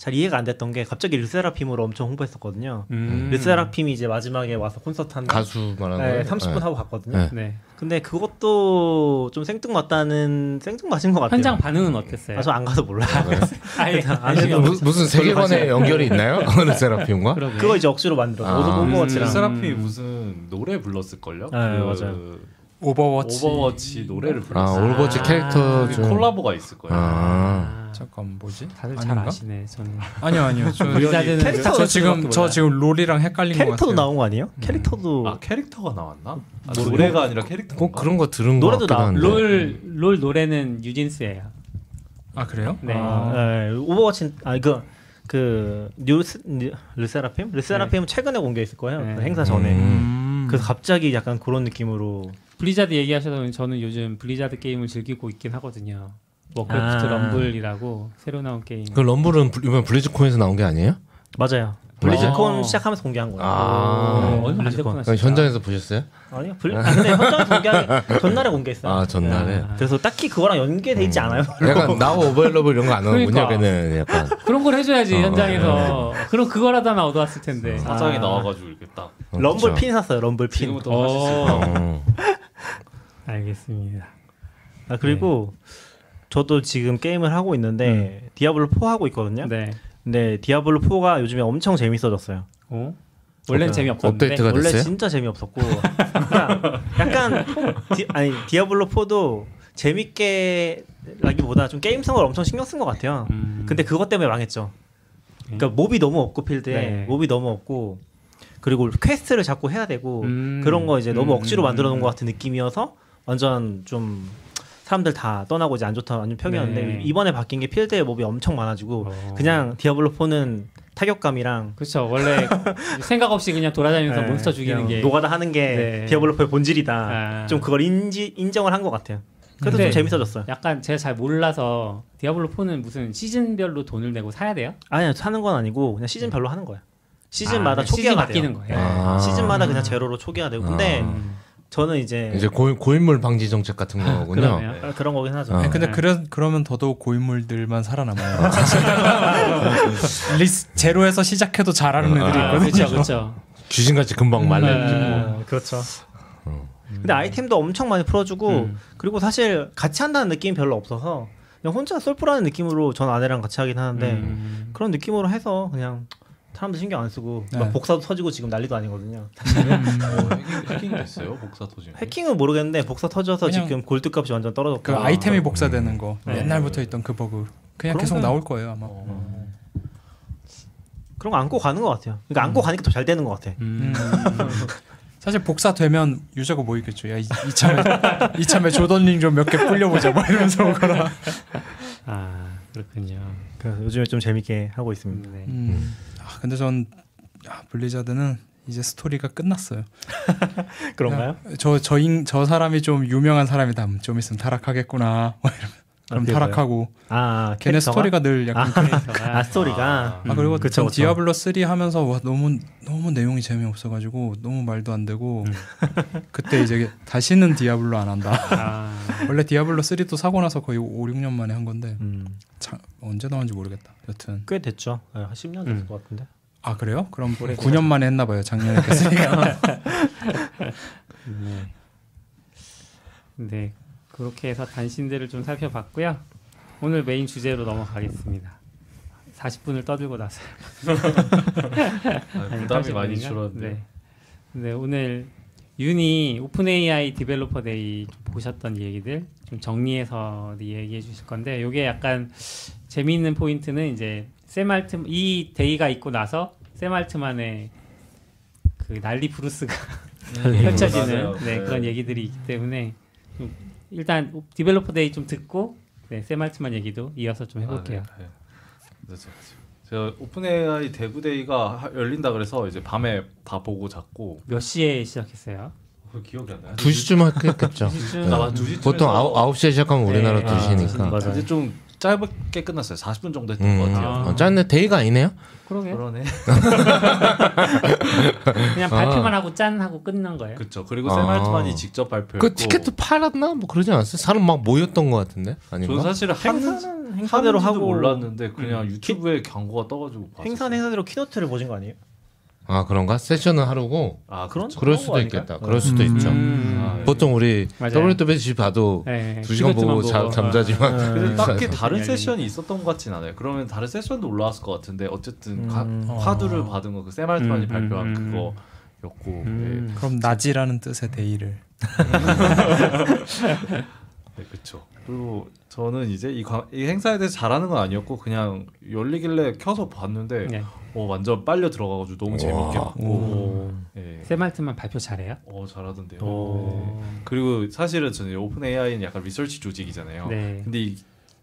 잘 이해가 안 됐던 게 갑자기 르세라핌으로 엄청 홍보했었거든요. 음. 르세라핌이 이제 마지막에 와서 콘서트 한다. 가수 말하는 네, 거예요? 30분 네. 하고 갔거든요. 네. 네. 근데 그것도 좀 생뚱맞다는 생뚱맞은 것 같아요. 현장 반응은 어땠어요? 아, 저 안 가서 몰라요. 관심이 해도 없- 무, 무슨 세계관에 연결이 있나요? 어느 세라핌과? 그러게. 그거 이제 억지로 만들어. 아. 오버- 오버워치랑. 음. 세라핌이 무슨 노래 불렀을 걸요? 네, 맞아요. 오버워치. 오버워치 노래를 아 불렀어요. 올버치 아, 캐릭터 그게 중 콜라보가 있을 거예요. 아. 잠깐 뭐지? 다들 잘 아닌가? 아시네. 저는 아니요 아니요. 저, 캐릭터 저 지금 저. 지금 롤이랑 헷갈린 것 캐릭터도 같아요. 나온 거 아니에요? 캐릭터도 아 캐릭터가 나왔나? 아, 노래가 아니라 캐릭터. 꼭 그런 거 들은 노래도 거 같기도 나- 한데. 롤, 롤 노래는 뉴진스예요. 아 그래요? 네. 아, 네, 오버워치 아그 그 뉴스 뉴- 르세라핌? 르세라핌은 최근에 공개했을 거예요. 네. 그 행사 전에. 음. 그래서 갑자기 약간 그런 느낌으로 블리자드 얘기하셔서 저는 요즘 블리자드 게임을 즐기고 있긴 하거든요. 워크래프트 아. 럼블이라고 새로 나온 게임. 그 럼블은 블- 이번 블리즈콘에서 나온 게 아니에요? 맞아요. 블리즈콘 아. 시작하면서 공개한 거예요. 아. 어, 얼마 안 블리즈콘. 됐구나. 진짜. 현장에서 보셨어요? 아니요. 블... 아, 근데 현장에서 공개한 전날에 공개했어요. 아 전날에. 아. 그래서 딱히 그거랑 연계돼 있지 않아요. 약간 now available 이런 거 안 하는군요. 그러니까. 걔는 약간. 그런 걸 해줘야지 어, 현장에서. 그럼 그거라도 하나 얻어왔을 텐데. 사장이 아. 나와가지고 이렇게 딱 럼블 그쵸. 핀 샀어요. 럼블 핀. 지금부터 하실 수 있어요. 어. 알겠습니다. 아, 그리고 저도 지금 게임을 하고 있는데 디아블로 4 하고 있거든요. 네. 근데 디아블로 4가 요즘에 엄청 재밌어졌어요. 어? 원래는 어떤 재미없었는데. 업데이트가 원래 됐어요? 진짜 재미없었고 그러니까 약간 디, 아니 디아블로 4도 재밌게 라기보다 좀 게임성을 엄청 신경 쓴 것 같아요. 음. 근데 그것 때문에 망했죠. 그러니까 몹이 너무 없고 필드에 네. 몹이 너무 없고 그리고 퀘스트를 자꾸 해야 되고 음. 그런 거 이제 너무 음, 억지로 음, 만들어 놓은 음. 것 같은 느낌이어서 완전 좀 사람들 다 떠나고 이제 안 좋다 완전 평이었는데 네. 이번에 바뀐 게 필드에 몹이 엄청 많아지고 어. 그냥 디아블로 4는 타격감이랑 그렇죠. 원래 생각 없이 그냥 돌아다니면서 네, 몬스터 죽이는 게 노가다 하는 게 네. 디아블로의 본질이다. 아. 좀 그걸 인지 인정을 한 것 같아요. 그래서 근데 좀 재밌어졌어요. 약간 제가 잘 몰라서 디아블로 4는 무슨 시즌별로 돈을 내고 사야 돼요? 아니요 사는 건 아니고 그냥 시즌별로 하는 거예요. 시즌마다 아, 초기화가 시즌 바뀌는 돼요. 거예요. 아. 시즌마다 그냥 제로로 초기화되고 근데 아. 저는 이제, 이제 고, 고인물 방지 정책 같은 거군요. 그러네요. 아, 그런 거긴 하죠. 어. 근데 네. 그래, 그러면 더더욱 고인물들만 살아남아요. 리스 제로에서 시작해도 잘하는 애들이 아, 있거든요. 그렇죠, 그렇죠. 귀신같이 금방 말려지고. 어, 그렇죠. 근데 아이템도 엄청 많이 풀어주고 음. 그리고 사실 같이 한다는 느낌이 별로 없어서 그냥 혼자 솔플하는 느낌으로 전 아내랑 같이 하긴 하는데 음. 그런 느낌으로 해서 그냥 사람들 신경 안 쓰고 네. 막 복사도 터지고 지금 난리도 아니거든요. 어, 해킹, 해킹 됐어요 복사 터지면. 해킹은 모르겠는데 복사 터져서 지금 골드 값이 완전 떨어졌고 그 아이템이 복사되는 거 네. 옛날부터 있던 그 버그 그냥 계속 건- 나올 거예요 아마. 어. 그런 거 안고 가는 것 같아요. 그러니까 안고 가니까 더 잘 되는 것 같아. 음. 사실 복사되면 유저가 뭐 있겠죠. 야 이- 이참에 이참에 조던링 좀 몇개 불려보자 뭐 이러면서 오거나. 아 그렇군요. 그래서 요즘에 좀 재밌게 하고 있습니다. 네. 음. 아, 근데 전 아, 블리자드는 이제 스토리가 끝났어요. 그런가요? 저저저 저 사람이 좀 유명한 사람이다. 음, 좀 있으면 타락하겠구나. 그럼 타락하고 아, 걔네 캐릭터가? 스토리가 늘 약간 아, 아 스토리가 아 그리고 음, 그쵸, 전 그쵸. 디아블로 3 하면서 와 너무 너무 내용이 재미없어가지고 너무 말도 안 되고 음. 그때 이제 다시는 디아블로 안 한다. 아, 원래 디아블로 3도 사고 나서 거의 5, 6년 만에 한 건데 음, 참, 언제 나온지 모르겠다. 여튼 꽤 됐죠. 네, 한 10년 됐을 음. 것 같은데. 아 그래요? 그럼 9년 만에 했나 봐요. 작년에 했으니까. 네. 네. 그렇게 해서 단신들을 좀 살펴봤고요. 오늘 메인 주제로 넘어가겠습니다. 40분을 떠들고 나서 아, 부담이 많이 줄었는데. 네. 네, 오늘 윤이 OpenAI Developer Day 좀 보셨던 얘기들 좀 정리해서 얘기해 주실 건데 이게 약간 재미있는 포인트는 이제 샘 알트 이 day가 있고 나서 샘 알트만의 그 난리 브루스가 펼쳐지는 음, 맞아요. 네, 네. 그런 얘기들이 있기 때문에 좀 일단 Developer Day 좀 듣고 네, 샘 알트만 얘기도 이어서 좀 해볼게요. 아, 네, 네. 제가 OpenAI DevDay가 하- 열린다 그래서 이제 밤에 다 보고 잤고 몇 시에 시작했어요? 그 기억이 안 나요. 2시쯤 했겠죠. 시쯤? 아, 맞아, 2시쯤에서 보통 아홉, 9시에 시작하면 우리나라 네. 2시니까. 아, 맞아요. 이제 좀 짧게 끝났어요. 40분 정도 했던 음. 것 같아요. 아. 어, 짧네 day가 아니네요. 그러게 그러네. 그냥 아. 발표만 하고 짠 하고 끝난 거예요. 그렇죠. 그리고 아. 샘 알트만이 직접 발표했고. 그 티켓도 팔았나? 뭐 그러지 않았어요? 사람 막 모였던 것 같은데 아닌가? 저는 사실 행사는 행사대로 하고 몰랐는데 그냥 유튜브에 광고가 떠가지고 봤어요. 행사는 행사대로 keynote를 보신 거 아니에요? 아 그런가? 세션은 하루고 아 그런. 그럴 수도 거 있겠다. 그럴 수도 음. 있죠. 음. 아, 예. 보통 우리. WWDC 봐도 네, 두 시간 보고 잠, 보고. 잠자지만 아, 근데 음. 딱히 음. 다른 음. 세션이 있었던 것 같진 않아요. 그러면 다른 세션도 올라왔을 것 같은데 어쨌든 가- 음. 화두를 받은 거그 샘 알트만이 음, 발표한 음, 음. 그거 였고 음. 그럼 낮이라는 뜻의 day를. 네, 네 그렇죠. 그리고 저는 이제 이, 관- 이 행사에 대해서 잘 아는 건 아니었고 그냥 열리길래 켜서 봤는데 네. 어, 완전 빨려 들어가가지고 너무 재밌게 봤고 오. 예. 샘 알트만 발표 잘해요? 어 잘하던데요. 오. 네. 그리고 사실은 저는 OpenAI는 약간 research 조직이잖아요. 네. 근데 이,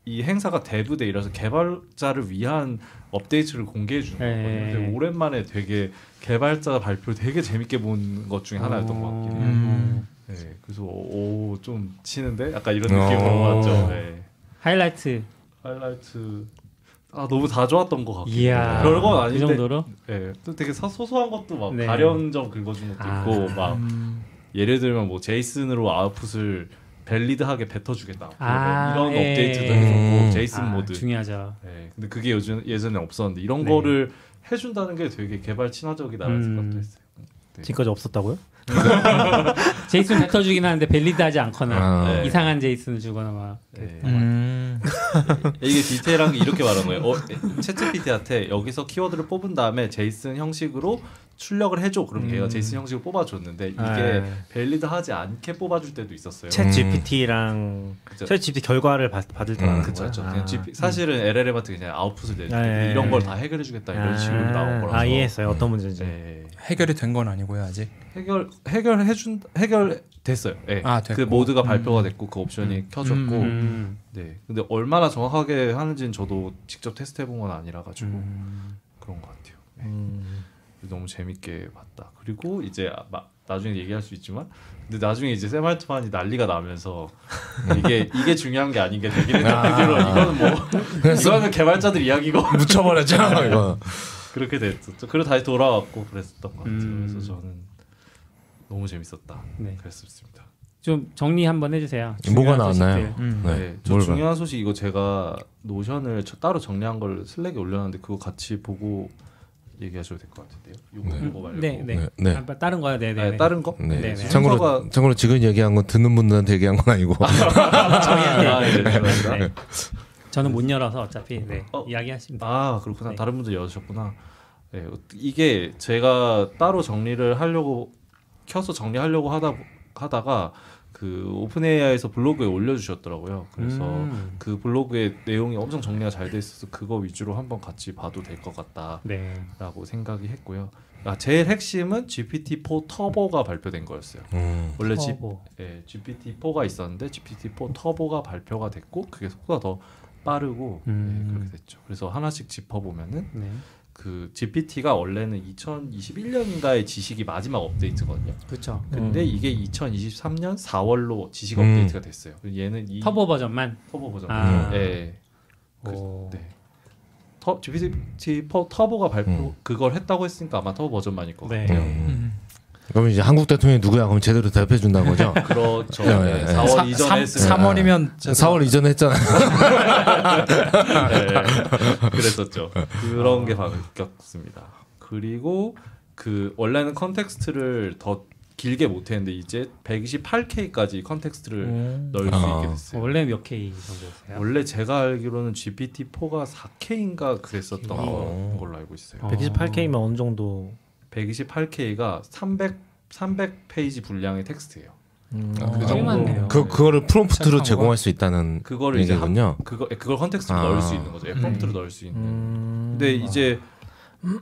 이 행사가 DevDay라서 개발자를 위한 업데이트를 공개해 주는 네. 거거든요. 근데 오랜만에 되게 개발자 발표 되게 재밌게 본 것 중에 하나였던 것 같긴 해요. 음. 네, 그래서 오 좀 치는데 약간 이런 어. 느낌으로 봤죠. 네. 하이라이트. 하이라이트 아 너무 다 좋았던 것 같고 이야. 별건 그 아닌데 정도로? 네, 또 되게 사, 소소한 것도 막 네. 가려운 점 긁어준 것도 아. 있고 막 음. 예를 들면 뭐 JSON으로 output을 valid하게 뱉어주겠다 아, 이런 예. 업데이트도 음. 했었고 JSON 아, 모드 중요하죠. 네, 근데 그게 요즘 예전에 없었는데 이런 네. 거를 해준다는 게 되게 개발 친화적이다라는 음. 생각도 했어요 네. 지금까지 없었다고요? 제이슨 뱉어 주긴 하는데 밸리드 하지 않거나 아. 네. 이상한 제이슨을 주거나 막. 네. 음. 이게 디테일한 게 이렇게 말한 거예요. 어, 챗GPT한테 여기서 키워드를 뽑은 다음에 제이슨 형식으로 출력을 해줘. 그럼 음. 걔가 제이슨 형식으로 뽑아줬는데 이게 아. 밸리드하지 않게 뽑아줄 때도 있었어요. 챗 GPT랑 그죠. 챗 GPT 결과를 받, 받을 때 음, 그쵸? 그쵸. 아. 그냥 GP, 사실은 LLM한테 그냥 아웃풋을 아, 예, 이런 예. 걸다 해결해주겠다 이런 아, 식으로 나온 거라서 아 이해했어요. 어떤 문제인지. 네. 해결이 된 건 아니고요 아직. 해결 해결해준 해결 됐어요. 네. 아, 됐고. 그 모드가 음. 발표가 됐고 그 옵션이 켜졌고 음. 네. 근데 얼마나 정확하게 하는지는 저도 직접 테스트 해본 건 아니라 가지고 음. 그런 것 같아요. 네. 음. 너무 재밌게 봤다. 그리고 이제 아- 마- 나중에 얘기할 수 있지만 근데 나중에 이제 세말트만이 난리가 나면서 이게 이게 중요한 게 아닌 게 되긴 했는데 이거는 뭐 이거는 개발자들 이야기고 묻혀버렸죠 이거. 그렇게 됐었죠. 그리고 다시 돌아왔고 그랬었던 것 같아요. 음. 그래서 저는 너무 재밌었다. 네. 그랬습니다. 좀 정리 한번 해주세요. 뭐가 나왔나요? 소식들. 음. 네, 네. 저? 중요한 소식 이거 제가 노션을 저- 따로 정리한 걸 슬랙에 올려놨는데 그거 같이 보고 얘기하셔도 될 것 같은데요. 네. 이거 말고. 네, 네. 네, 네. 아, 다른 거요, 네, 네. 네, 네. 다른 거? 네. 네, 네. 참고로 순서가- 참고로 지금 얘기한 건 듣는 분들한테 얘기한 건 아니고. 아, 네. 네. 저는 못 열어서 어차피 네, 어. 이야기하시면 돼요. 아 그렇구나 네. 다른 분들 여셨구나 네, 어, 이게 제가 따로 정리를 하려고 켜서 정리하려고 하다 하다가 그 오픈 AI에서 블로그에 올려주셨더라고요 그래서 음. 그 블로그의 내용이 엄청 정리가 잘 돼 있어서 그거 위주로 한번 같이 봐도 될 것 같다라고 네. 생각이 했고요 아, 제일 핵심은 GPT-4 터보가 발표된 거였어요 음. 원래 터보. 예, GPT-4가 있었는데 GPT-4 터보가 발표가 됐고 그게 속도가 더 빠르고 음. 예, 그렇게 됐죠. 그래서 하나씩 짚어보면은 네. 그 GPT가 원래는 2021년인가에 지식이 마지막 업데이트거든요. 그렇죠. 근데 음. 이게 2023년 4월로 지식 음. 업데이트가 됐어요. 얘는 이 터보 버전만. 터보 버전. 아. 예. 그, 오. 네. 터, GPT 퍼, 터보가 발표 음. 그걸 했다고 했으니까 아마 터보 버전만일 것 네. 같아요. 음. 그럼 이제 한국 대통령이 누구야? 그럼 제대로 대답해 준다는 거죠? 그렇죠. 네, 네, 네. 4월 이전에 했으니까. 3월이면 4월 이전에 했잖아요. 네, 그랬었죠. 그런 게 바뀌었습니다. 그리고 그 원래는 context를 더 길게 못 했는데 이제 128K까지 context를 음. 넣을 수 아. 있게 됐어요. 원래 몇 K 정도였어요? 원래 제가 알기로는 GPT-4가 4K인가 그랬었던 어. 걸로 알고 있어요. 어. 128K면 어느 정도 128K가 300 300 페이지 분량의 텍스트예요. 음. 아, 그 꽤 정도. 그 그거를 프롬프트로 시작한 제공할 수 있다는 그거를 이제 한, 얘기군요. 그거 그걸 context로 아. 넣을 수 있는 거죠. 프롬프트로 넣을 수 있는. 음. 근데 이제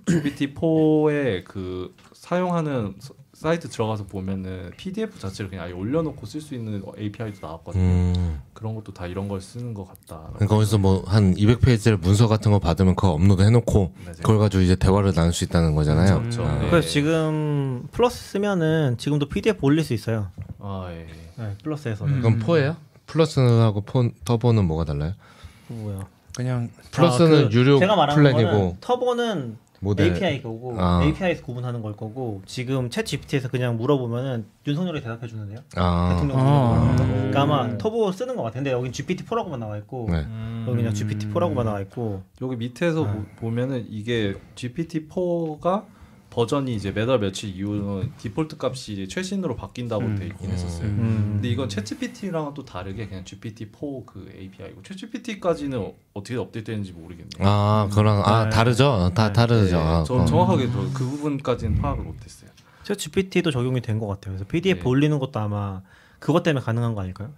GPT-4에 그 사용하는 서- 사이트 들어가서 보면은 PDF 자체를 그냥 아예 올려놓고 쓸 수 있는 API도 나왔거든요. 음. 그런 것도 다 이런 걸 쓰는 것 같다. 그러니까 거기서 뭐 한 200페이지를 문서 같은 거 받으면 그거 업로드 해놓고 맞아요. 그걸 가지고 이제 대화를 나눌 수 있다는 거잖아요. 그렇죠. 아. 네. 그래서 지금 플러스 쓰면은 지금도 PDF 올릴 수 있어요. 아 예. 네, 플러스에서는. 음. 그럼 four예요? 플러스하고 포, 터보는 뭐가 달라요? 그 뭐야? 그냥 플러스는 아, 그 유료 플랜이고 터보는 모델 API 거고 아. API에서 구분하는 걸 거고 지금 챗 GPT에서 그냥 물어보면은 윤석열이 대답해 주는데요. 아, 대통령 아. 그러니까 아마 터보 쓰는 것 같은데 여긴 GPT-4라고만 나와 있고 네. 여기 그냥 GPT-4라고만 나와 있고 여기 밑에서 네. 보, 면은 이게 GPT-4가 버전이 이제 매달 며칠 이후는 디폴트 값이 최신으로 바뀐다고 음. 돼 있긴 했었어요. 음. 근데 이건 챗GPT랑은 또 다르게 그냥 GPT-4 그 API고 챗GPT까지는 어떻게 업데이트되는지 모르겠네요. 아 그랑 아 네. 다르죠. 다 네. 다르죠. 네, 아, 저 어. 정확하게 저그 부분까지는 파악을 못했어요. 챗 GPT도 적용이 된 것 같아요. 그래서 PDF 네. 올리는 것도 아마 그것 때문에 가능한 거 아닐까요?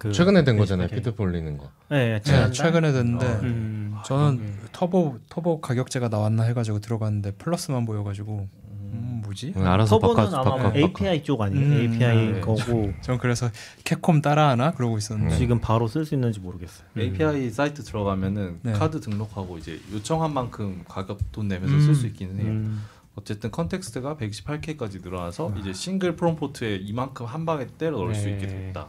네. 그 최근에 된 거잖아요. 피드 올리는 거. 네, 네, 지난달? 최근에 됐는데 어. 음. 저는 터보 터보 가격제가 나왔나 해가지고 들어갔는데 플러스만 보여가지고 음, 뭐지? 응, 알아서 터보는 바꿔 아마 바꿔 바꿔. API 쪽 아니에요? 음, API 네. 거고 전 그래서 캡콤 따라하나 그러고 있었는데 지금 바로 쓸 수 있는지 모르겠어요. API 사이트 들어가면은 네. 카드 등록하고 이제 요청한 만큼 가격 돈 내면서 음. 쓸 수 있기는 해요. 음. 어쨌든 context가 128K까지 늘어나서 이제 single prompt에 이만큼 한 방에 때려 넣을 수 네. 있게 됐다.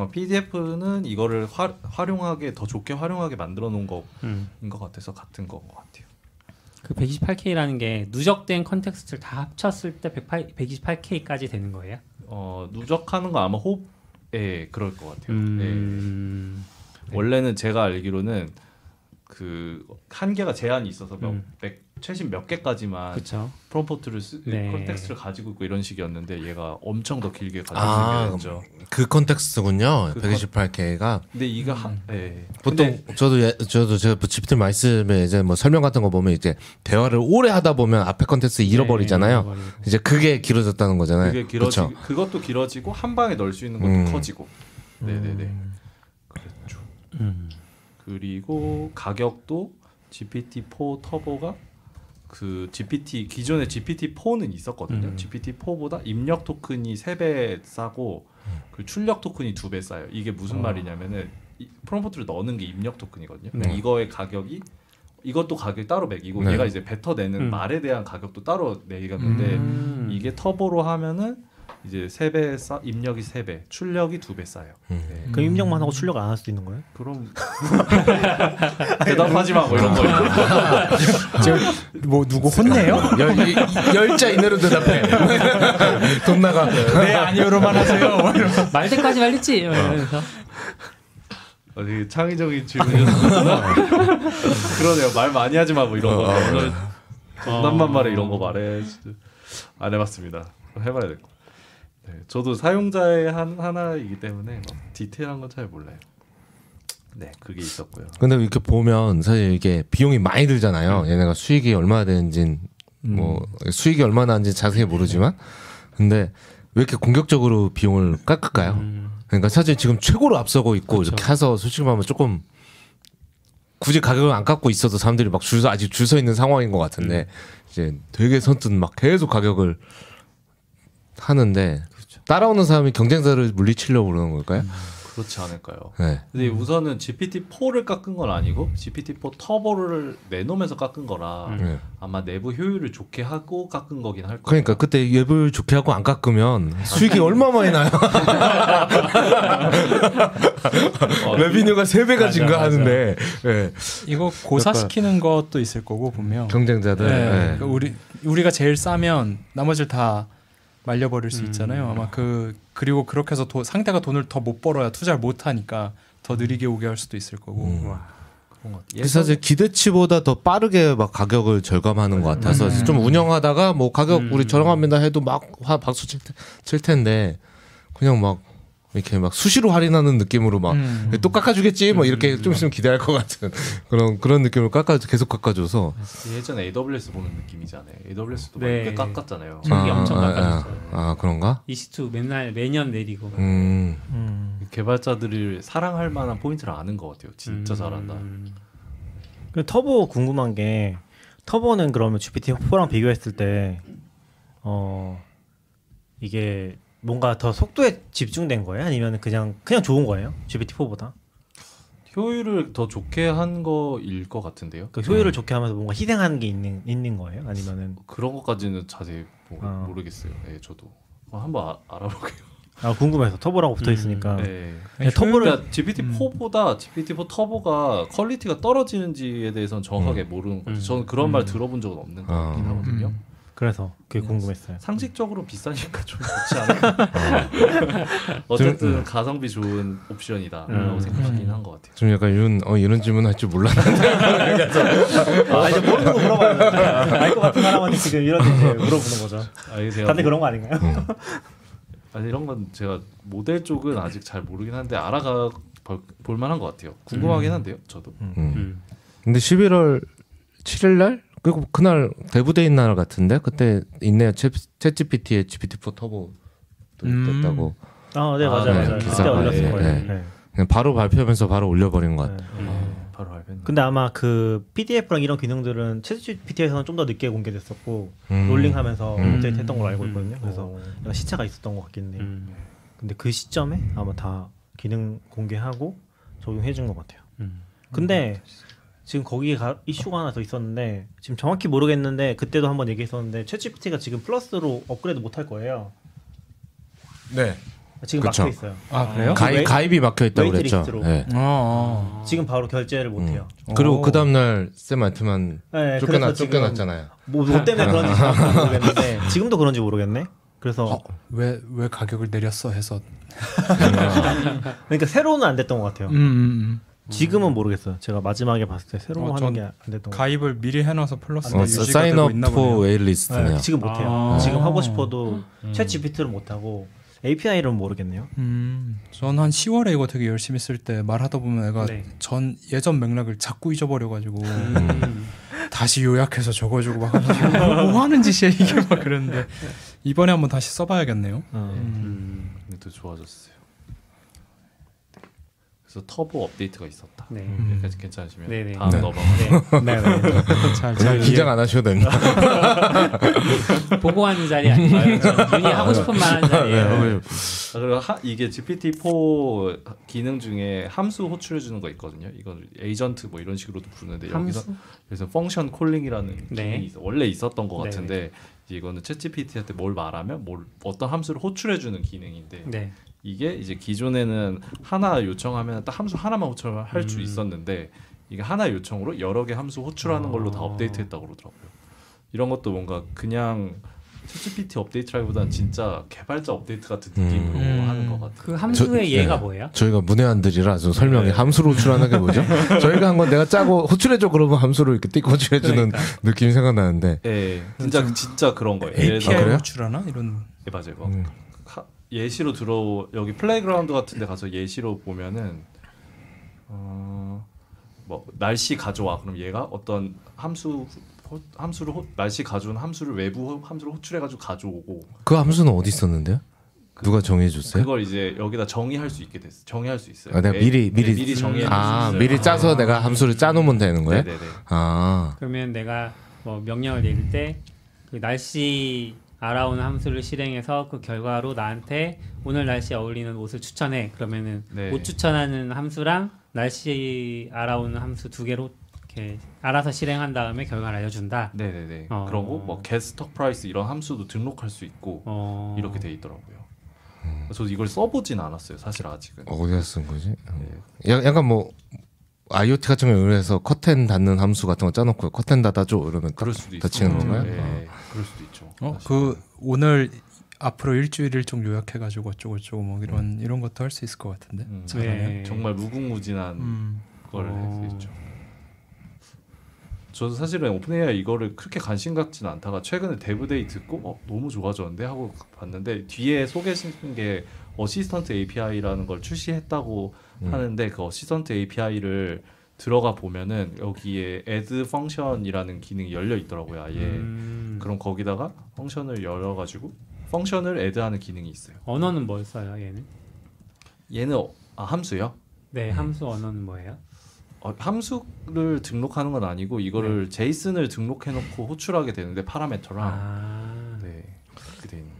어, PDF는 이거를 화, 활용하게 더 좋게 활용하게 만들어 놓은 거인 음. 것 같아서 같은 거인 것 같아요. 그 128K라는 게 누적된 context를 다 합쳤을 때 128K까지 되는 거예요? 어, 누적하는 거 아마 호흡에 그럴 것 같아요. 네. 음. 원래는 제가 알기로는 그 한계가 제한이 있어서 몇, 음. 백- 최신 몇 개까지만 그렇죠. 프롬프트를 쓰, 네. context를 가지고 있고 이런 식이었는데 얘가 엄청 더 길게 가지고 아, 있게 됐죠. 그 context군요. 그 128K가 근데 이거 한 예. 보통 근데 저도 예, 저도 제가 GPT 많이 쓰면 이제 뭐 설명 같은 거 보면 이제 대화를 오래 하다 보면 앞에 context 잃어버리잖아요. 네, 잃어버리고. 이제 그게 길어졌다는 거잖아요. 그게 길어지 그쵸? 그것도 길어지고 한 방에 넣을 수 있는 것도 음. 커지고. 네네네. 그렇죠. 음. 그리고 가격도 GPT-4 터보가 그 GPT 기존의 GPT-4는 있었거든요. 음. GPT-4보다 입력 토큰이 3배 싸고 그 출력 토큰이 2배 싸요. 이게 무슨 어. 말이냐면은 이 프롬프트를 넣는 게 입력 토큰이거든요. 네. 이거의 가격이 이것도 가격 따로 매기고 네. 얘가 이제 뱉어내는 음. 말에 대한 가격도 따로 매기는데 음. 이게 터보로 하면은 이제 세배 싸, 입력이 세 배, 출력이 두배 싸요. 음. 네. 그 입력만 하고 출력 안 할 수도 있는 거예요? 그럼 대답하지 마뭐 이런 거. 뭐 누구 혼내요? 열, 이- 열자 이내로 대답해. 돈 나가. 네 아니요로만 하세요. 말 때까지 말했지. 어, 되게 창의적인 질문이었구나. 그러네요. 말 많이 하지 마 뭐 이런 거. 오늘 장난만 말해 이런 거 말해. 안 해봤습니다. 해봐야 될 거. 네, 저도 사용자의 한 하나이기 때문에 막 디테일한 건 잘 몰라요. 네, 그게 있었고요. 근데 이렇게 보면 사실 이게 비용이 많이 들잖아요. 얘네가 수익이 얼마나 되는지 뭐 수익이 얼마나 하는지 자세히 모르지만 근데 왜 이렇게 공격적으로 비용을 깎을까요? 음. 그러니까 사실 지금 최고로 앞서고 있고 이렇게 해서 솔직히 말하면 조금 굳이 가격을 안 깎고 있어도 사람들이 막 줄서 아직 줄 서 있는 상황인 것 같은데 이제 되게 선뜻 막 계속 가격을 하는데 따라오는 사람이 경쟁자를 물리치려고 그러는 걸까요? 그렇지 않을까요? 네. 근데 우선은 GPT-4를 깎은 건 아니고 GPT-4 터보를 내놓으면서 깎은 거라 네. 아마 내부 효율을 좋게 하고 깎은 거긴 할 거예요. 그러니까 그때 예불 좋게 하고 안 깎으면 수익이 얼마 많이 나요? 레비뉴가 세 배가 맞아, 증가하는데 예. 이거 고사시키는 것도 있을 거고 분명. 경쟁자들 네, 예. 그러니까 우리 우리가 제일 싸면 나머지를 다 말려버릴 수 음. 있잖아요. 아마 그 그리고 그렇게 해서 도, 상대가 돈을 더 못 벌어야 투자를 못 하니까 더 느리게 오게 할 수도 있을 거고. 음. 그래서 사실 기대치보다 더 빠르게 막 가격을 절감하는 것 같아서 음. 좀 운영하다가 뭐 가격 음. 우리 저렴합니다 해도 막 화 박수 칠, 테- 칠 텐데 그냥 막 이렇게 막 수시로 할인하는 느낌으로 막 음. 또 깎아주겠지 뭐 이렇게 좀 있으면 기대할 것 같은 그런 그런 느낌을 깎아 계속 깎아줘서 예전에 AWS 보는 느낌이잖아요. AWS도 막 네. 이렇게 깎았잖아요. 수익이 엄청 아, 깎아줬어요. 아, 아 그런가? 이시투 맨날 매년 내리고. 음. 음. 개발자들을 사랑할 만한 포인트를 아는 것 같아요. 진짜 음. 잘한다. 그 터보 궁금한 게 터보는 그러면 GPT-4랑 비교했을 때 어, 이게 뭔가 더 속도에 집중된 거예요? 아니면 그냥 그냥 좋은 거예요? GPT-4보다? 효율을 더 좋게 한 거일 것 같은데요. 그 효율을 좋게 하면서 뭔가 희생하는 게 있는 있는 거예요? 아니면은 그런 것까지는 자세히 모르, 아. 모르겠어요. 네, 저도 어, 한번 아, 알아볼게요. 아 궁금해서 터보라고 붙어 있으니까 네. 그냥 터보를 그러니까 GPT-4보다 GPT-4 터보가 quality가 떨어지는지에 대해서는 정확하게 모르는 것 같아요. 음. 저는 그런 음. 말 들어본 적은 없는 것 아. 같긴 하거든요. 음. 그래서 그게 궁금했어요. 상식적으로 비싸니까 좀 좋지 않을까? 어쨌든 가성비 좋은 옵션이다라고 음. 생각하긴 한것 같아요. 좀 약간 이런 어 이런 질문 할 줄 몰랐는데 아 이제 모르는 거 물어봐요. 알것 같은 사람한테 지금 이런 이제 물어보는 거죠. 아, 이게 다들 뭐- 그런 거 아닌가요? 음. 아니 이런 건 제가 모델 쪽은 아직 잘 모르긴 한데 알아가 볼, 볼 만한 것 같아요. 궁금하긴 한데요, 저도. 음. 음. 근데 11월 7일 날 그리고 그날 대부대인 날 같은데 그때 있네요. 챗 GPT의 GPT-4 터보 도 음. 됐다고 아, 네 아, 맞아요, 네, 맞아요. 기사가, 그때 올렸을 예, 거예요. 예. 네. 그냥 바로 발표하면서 바로 올려버린 것 같아요. 네. 음. 바로 알겠네. 근데 아마 그 PDF랑 이런 기능들은 챗GPT에서는 좀 더 늦게 공개됐었고 음. 롤링하면서 음. 업데이트 했던 걸로 알고 음. 있거든요. 그래서 어. 약간 시차가 있었던 것 같긴 해요. 음. 근데 그 시점에 아마 다 기능 공개하고 적용해 준 것 같아요. 음. 근데 지금 거기에 가, 이슈가 하나 더 있었는데 지금 정확히 모르겠는데 그때도 한번 얘기했었는데 챗GPT가 지금 플러스로 업그레이드 못할 거예요. 네. 지금 그쵸. 막혀 있어요. 아 그래요? 가- 가입 웨이- 가입이 막혀 있다고 wait 그랬죠. list로. 네. 어, 어. 지금 바로 결제를 못 해요. 그리고 오. 그 다음 날 샘 알트만 네, 지금 쫓겨났잖아요. 뭐, 뭐 때문에 그런지 모르겠는데 지금도 그런지 모르겠네. 그래서 어, 왜, 왜 가격을 내렸어 해서 그러니까 새로는 안 됐던 것 같아요. 음, 음, 지금은 모르겠어요. 제가 마지막에 봤을 때 새로 어, 하는 전게안 됐던. 가입을 미리 해놔서 플러스가 어, 유지가 사인 되고 업 있나 포 보네요. 웨일리스트네요. 네, 지금 못해요. 아. 지금 하고 싶어도 음. 챗 GPT를 못하고 API를 모르겠네요. 음, 전한 10월에 이거 되게 열심히 쓸 때 말하다 보면 애가 네. 전 예전 맥락을 자꾸 잊어버려가지고 음. 다시 요약해서 적어주고 막 뭐, 뭐 하는 짓이야 이게 막 그랬는데 이번에 한번 다시 써봐야겠네요. 어. 음. 음. 또 좋아졌어요. 그래서 터보 업데이트가 있었다. 네. 음. 여기까지 괜찮으시면 네네. 다음 네. 넘어가. 네. 네, 네. 잘, 긴장 안 하셔도 됩니다. 보고하는 자리 아닌가요? 윤이 하고 싶은 말 하는 자리예요. 네, 그리고 하, 이게 GPT-4 기능 중에 함수 호출해 주는 거 있거든요. 이건 에이전트 뭐 이런 식으로도 부르는데 여기서 함수? 그래서 펑션 콜링이라는 네. 기능이 있어. 원래 있었던 것 네. 같은데 이거는 챗GPT한테 뭘 말하면 뭘 어떤 함수를 호출해 주는 기능인데 네. 이게 이제 기존에는 하나 요청하면 딱 함수 하나만 호출할 수 음. 있었는데 이게 하나 요청으로 여러 개 함수 호출하는 걸로 다 어. 업데이트했다고 그러더라고요. 이런 것도 뭔가 그냥 챗GPT 업데이트라기보다는 진짜 개발자 업데이트 같은 느낌으로 음. 하는 것 같아요. 그 함수의 저- 예가 네. 뭐예요? 저희가 문외한들이라 좀 설명이 네. 함수로 호출하는 게 뭐죠? 저희가 한 건 내가 짜고 호출해줘 그러면 함수로 이렇게 띡 호출해주는 그러니까. 느낌이 생각나는데 예, 진짜 진짜 그런 거예요. API 그래요? 호출하나 이런 예, 맞아요. 뭐 음. 하- 예시로 들어 여기 playground 같은데 가서 예시로 보면은 어, 뭐 날씨 가져와 그럼 얘가 어떤 함수 호- 함수를 호- 날씨 가져온 함수를 외부 함수를 호출해가지고 가져오고 그 함수는 어디 있었는데요? 누가 정해줬어요? 그걸 이제 여기다 정의할 수 있게 됐어. 정의할 수 있어요. 아, 내가 예, 미리 미리 네, 미리 정의해 아 놓을 수 미리. 짜서 내가 함수를 짜놓으면 되는 거예요? 네네네. 아 그러면 내가 뭐 명령을 내릴 때 그 날씨 알아오는 함수를 실행해서 그 결과로 나한테 오늘 날씨에 어울리는 옷을 추천해. 그러면은 네. 옷 추천하는 함수랑 날씨 알아오는 함수 두 개로 이렇게 알아서 실행한 다음에 결과를 알려준다. 네네네. 어. 그런 거 뭐 get stock price 이런 함수도 등록할 수 있고 어... 이렇게 돼 있더라고요. 저도 이걸 써보진 않았어요. 사실 아직은. 어디다 쓴 거지? 네. 야, 약간 뭐 IoT 같은 거 의뢰해서 커튼 닫는 함수 같은 거 짜놓고 커튼 닫아줘 이러면 그럴 수도 있어. 닫히는 건가요? 예, 그럴 수도 있죠. 어. 그 오늘 앞으로 일주일 일정 요약해가지고 어쩌고 저쩌고 뭐 이런 이런 것도 할 수 있을 것 같은데 음. 네. 정말 무궁무진한 음. 걸 할 어. 수 있죠. 저도 사실은 OpenAI 이거를 그렇게 관심 갖지는 않다가 최근에 DevDay 듣고 어, 너무 좋아졌는데 하고 봤는데 뒤에 소개신 게 assistant API라는 걸 출시했다고 음. 하는데 그 assistant API를 들어가 보면은 여기에 add 펑션이라는 기능이 열려 있더라고요. 아예 음... 그럼 거기다가 function을 열어 가지고 펑션을 add하는 기능이 있어요. 언어는 뭘 써요? 얘는? 얘는 어- 아, 함수요? 네, 함수 언어는 뭐예요? 어, 함수를 등록하는 건 아니고 이거를 JSON을 등록해 놓고 호출하게 되는데 parameter랑 아... 네 그렇게 돼 있는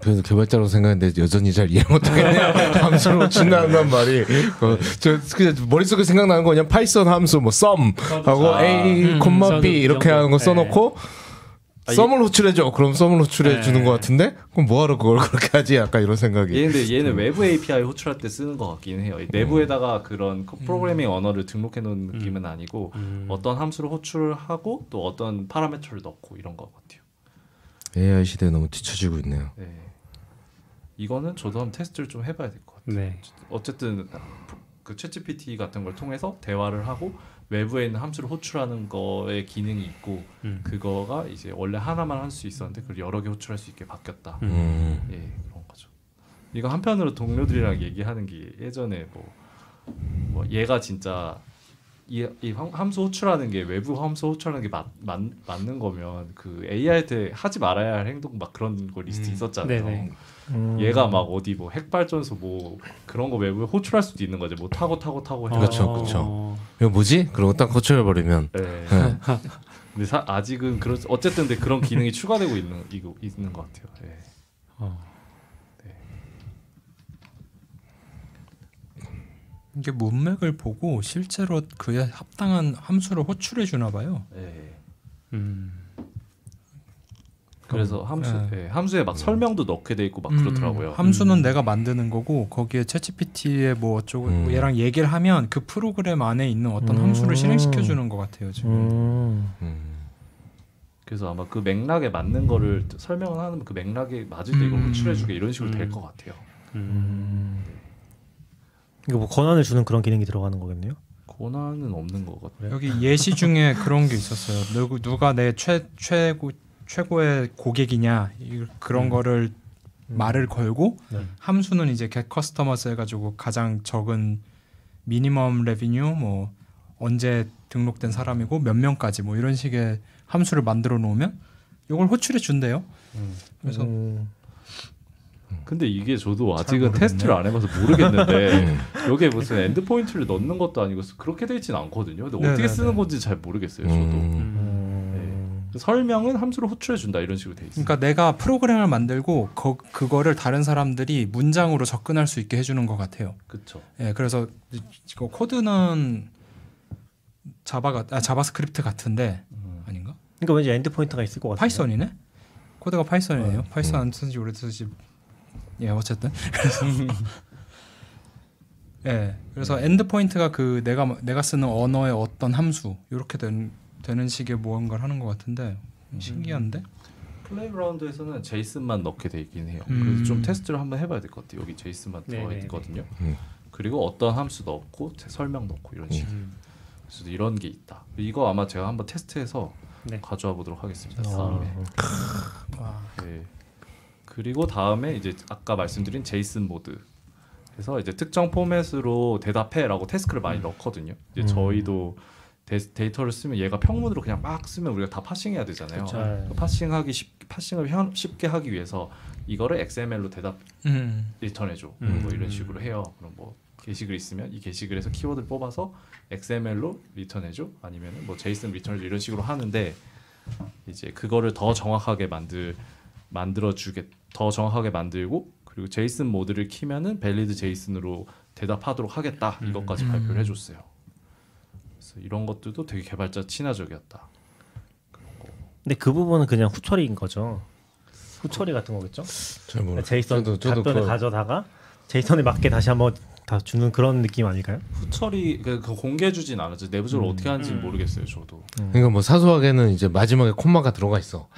그래서 개발자로 생각했는데 여전히 잘 이해 못하겠네요. 함수로 친다는 말이 어, 저 그냥 머릿속에 생각나는 거 그냥 Python 함수 뭐 sum 하고 아. a, 음, 콤마 저도 b 그 이렇게 정도. 하는 거 써놓고 아, sum을 호출해줘. 그럼 sum을 호출해 네. 주는 것 같은데 그럼 뭐하러 그걸 그렇게 하지? 약간 이런 생각이. 얘 근데 얘는 외부 API 호출할 때 쓰는 것 같긴 해요. 내부에다가 그런 코- 프로그래밍 언어를 등록해 놓은 느낌은 아니고 음... 어떤 함수를 호출하고 또 어떤 parameter를 넣고 이런 것 같아요. AI 시대에 너무 뒤처지고 있네요. 네. 이거는 저도 한번 테스트를 좀 해봐야 될 것 같아요. 네. 어쨌든 그 챗GPT 같은 걸 통해서 대화를 하고 외부에 있는 함수를 호출하는 거에 기능이 있고 음. 그거가 이제 원래 하나만 할 수 있었는데 그걸 여러 개 호출할 수 있게 바뀌었다. 음. 예, 그런 거죠. 이거 한편으로 동료들이랑 얘기하는 게 예전에 뭐, 뭐 얘가 진짜 이, 이 함- 함수 호출하는 게 외부 함수 호출하는 게 맞, 맞, 맞는 거면 그 AI한테 하지 말아야 할 행동 막 그런 거 리스트 음. 있었잖아요. 네네. 음. 얘가 막 어디 뭐 핵발전소 뭐 그런 거 외부에 호출할 수도 있는 거지. 뭐 타고 타고 타고 해서. 그렇죠, 그렇죠. 이거 뭐지? 그러고 딱 호출해 버리면 네. 근데 사, 아직은 그런 어쨌든 근데 그런 기능이 추가되고 있는 이거 있는 것 같아요. 예. 이게 문맥을 보고 실제로 그에 합당한 함수를 호출해 주나 봐요. 예. 음. 그래서 함수 예. 예, 함수에 막 설명도 넣게 돼 있고 막 음, 그렇더라고요. 함수는 음. 내가 만드는 거고 거기에 챗GPT에 뭐 어쩌고 음. 얘랑 얘기를 하면 그 프로그램 안에 있는 어떤 음. 함수를 실행시켜 주는 것 같아요 지금. 음. 음. 그래서 아마 그 맥락에 맞는 거를 설명을 하는 그 맥락에 맞을 때 이걸 음. 호출해주게 이런 식으로 될 음. 것 같아요. 음. 이거 뭐 권한을 주는 그런 기능이 들어가는 거겠네요. 고난은 없는 것 같아요. 여기 예시 중에 그런 게 있었어요. 누구 누가 내 최 최고 최고의 고객이냐 이- 그런 음. 거를 말을 걸고 네. 함수는 이제 get customers 해가지고 가장 적은 미니멈 레비뉴 뭐 언제 등록된 사람이고 몇 명까지 뭐 이런 식의 함수를 만들어 놓으면 이걸 호출해 준대요. 그래서 음. 근데 이게 저도 잘 아직은. 테스트를 안 해봐서 모르겠는데 음. 여기에 무슨 endpoint를 넣는 것도 아니고 그렇게 돼 있지는 않거든요. 근데 어떻게 네네네. 쓰는 건지 잘 모르겠어요. 저도. 음. 음. 설명은 함수로 호출해 준다 이런 식으로 돼 있어요. 그러니까 내가 프로그램을 만들고 거, 그거를 다른 사람들이 문장으로 접근할 수 있게 해주는 것 같아요. 그렇죠. 예, 그래서 이거 코드는 Java가 아, JavaScript 같은데 아닌가? 그러니까 왠지 endpoint가 있을 것 같아요. Python이네? 코드가 Python이에요. Python 안 쓴지 오래됐지. 예, 어쨌든. 그래서 예, 그래서 endpoint가 그 내가 내가 쓰는 언어의 어떤 함수 이렇게 된, 되는 식의 무언가를 하는 것 같은데 신기한데? playground에서는 JSON만 넣게 돼 있긴 해요. 음. 그래서 좀 테스트를 한번 해봐야 될 것 같아요. 여기 JSON만 들어가 네네네. 있거든요. 음. 그리고 어떤 함수 넣고 제- 설명 넣고 이런 식. 음. 그래서 이런 게 있다. 이거 아마 제가 한번 테스트해서 네. 가져와 보도록 하겠습니다. 어. 다음에. 와. 네. 그리고 다음에 이제 아까 말씀드린 JSON 모드. 그래서 이제 특정 포맷으로 대답해라고 task를 많이 넣거든요. 이제 음. 저희도 데, 데이터를 쓰면 얘가 평문으로 그냥 막 쓰면 우리가 다 parsing해야 되잖아요. 그 parsing하기 쉽, parsing을 현- 쉽게 하기 위해서 이거를 XML로 대답 음. return해줘. 음. 뭐 이런 식으로 해요. 그럼 뭐 게시글 있으면 이 게시글에서 키워드를 뽑아서 XML로 리턴해줘. 아니면 뭐 JSON return해줘 이런 식으로 하는데 이제 그거를 더 정확하게 만들 만들어 주게 더 정확하게 만들고 그리고 JSON 모드를 키면은 valid JSON으로 대답하도록 하겠다. 이것까지 음. 발표를 해줬어요. 그래서 이런 것들도 되게 개발자 친화적이었다. 근데 그 부분은 그냥 후처리인 거죠. 후처리 같은 거겠죠? 잘 모르. JSON 저도 저도 답변을 그 가져다가 JSON에 맞게 다시 한번 다 주는 그런 느낌 아닐까요? 후처리 그, 그 공개해 주진 않았죠. 내부적으로 음. 어떻게 하는지 는 음. 모르겠어요. 저도. 그러니까 뭐 사소하게는 이제 마지막에 콤마가 들어가 있어.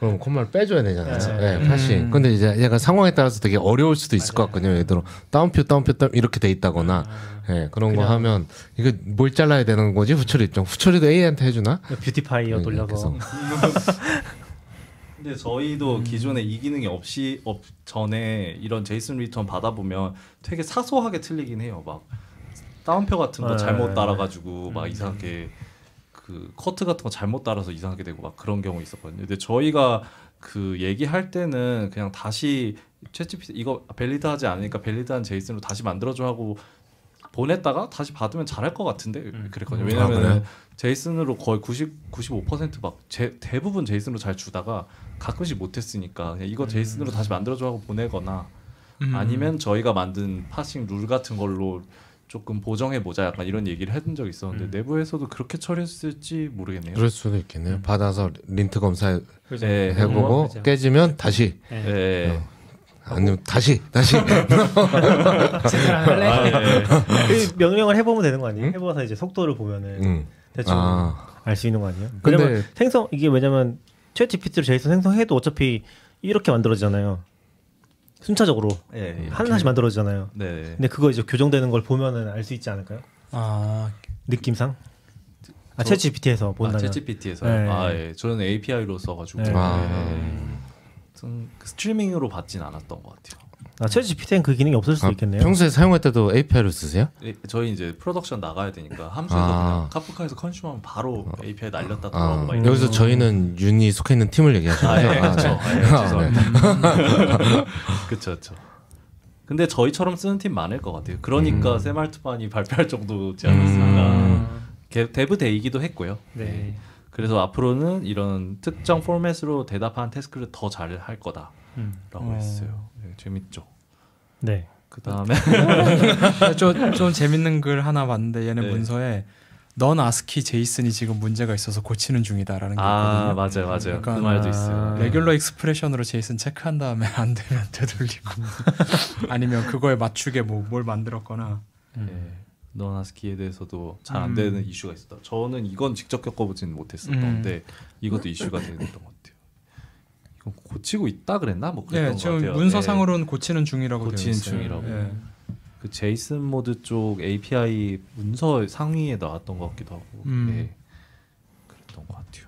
그럼 콤마를 빼줘야 되잖아요. 네, parsing. 음. 근데 이제 약간 상황에 따라서 되게 어려울 수도 있을 것 같거든요. 예를 들어 따옴표 따옴표 따옴 이렇게 돼 있다거나 예, 그런 거 그냥- 하면 이거 뭘 잘라야 되는 거지 후처리 입장. 후처리도 AI한테 해주나? beautifier 네, 돌려서 근데 저희도 기존에 이 기능이 없이 없 전에 이런 JSON return 받아보면 되게 사소하게 틀리긴 해요. 막 다운표 같은 거 네. 잘못 따라가지고 막 이상하게 그 커트 같은 거 잘못 따라서 이상하게 되고 막 그런 경우 있었거든요. 근데 저희가 그 얘기할 때는 그냥 다시 챗GPT 이거 밸리드하지 않으니까 밸리드한 제이슨으로 다시 만들어줘 하고 보냈다가 다시 받으면 잘할 것 같은데 그랬거든요. 아, 왜냐면 그래요? 제이슨으로 거의 90 95%막 대부분 제이슨으로 잘 주다가 가끔씩 못했으니까 그냥 이거 제이슨으로 다시 만들어줘 하고 보내거나 음. 아니면 저희가 만든 파싱 룰 같은 걸로 조금 보정해 보자 약간 이런 얘기를 해둔 적이 있었는데 내부에서도 그렇게 처리했을지 모르겠네요. 그럴 수도 있겠네요. 받아서 린트 검사 그죠. 네, 해보고 그죠. 깨지면 다시 네. 네. 아니면 다시 다시? 아, 네. 그 명령을 해보면 되는 거 아니에요? 응? 해봐서 이제 속도를 보면은 음. 대충 아. 알수 있는 거 아니에요? 근데- 왜냐면 생성 이게 왜냐면 ChatGPT로 JSON 생성해도 어차피 이렇게 만들어지잖아요. 순차적으로 네. 하나씩 만들어지잖아요. 네. 근데 그거 이제 교정되는 걸 보면은 알 수 있지 않을까요? 아, 느낌상? 아, 저- ChatGPT에서 아, 본다면. ChatGPT에서 네. 아, 예. 저는 API로 써가지고 네. 아. 좀 스트리밍으로 받진 않았던 것 같아요. 아, ChatGPT엔 그 기능이 없을 수도 아, 있겠네요. 평소에 사용할 때도 API를 쓰세요? 예, 저희 이제 production 나가야 되니까 함수에서 아. 그냥 Kafka에서 consume하면 바로 API 날렸다 아, 막 이런 여기서 저희는 윤이 속해 있는 팀을 얘기하시는 아? 예, 아, 그렇죠. 네. 예, 아, 죄송합니다. 그렇죠, 그렇죠. 근데 저희처럼 쓰는 팀 많을 것 같아요. 그러니까 음. Sam Altman이 발표할 정도지 않았을까. 음. 게- DevDay기도 했고요. 네. 그래서 앞으로는 이런 특정 포맷으로 대답하는 task를 더 잘 할 거다라고 음. 어. 했어요. 네, 재밌죠. 네. 그 다음에 좀, 좀 재밌는 글 하나 봤는데 얘네 네. 문서에 non-ASCII JSON이 지금 문제가 있어서 고치는 중이다라는 게아 있거든요. 맞아요, 맞아요. 약간- 그 말도 아. 있어요. regular expression으로 JSON 체크한 다음에 안 되면 되돌리고 아니면 그거에 맞추게 뭐 뭘 만들었거나 네. non-ASCII에 대해서도 잘안 음. 되는 이슈가 있었다. 저는 이건 직접 겪어보지는 못했었는데 음. 이것도 이슈가 되는 것 같아요. 고치고 있다 그랬나? 뭐 그랬던 네, 것 같아요. 문서상으로는 고치는 중이라고 고치는 있어요. 중이라고. 네. 그 JSON 모드 쪽 API 문서 상위에 나왔던 것 같기도 하고 음. 네. 그랬던 것 같아요.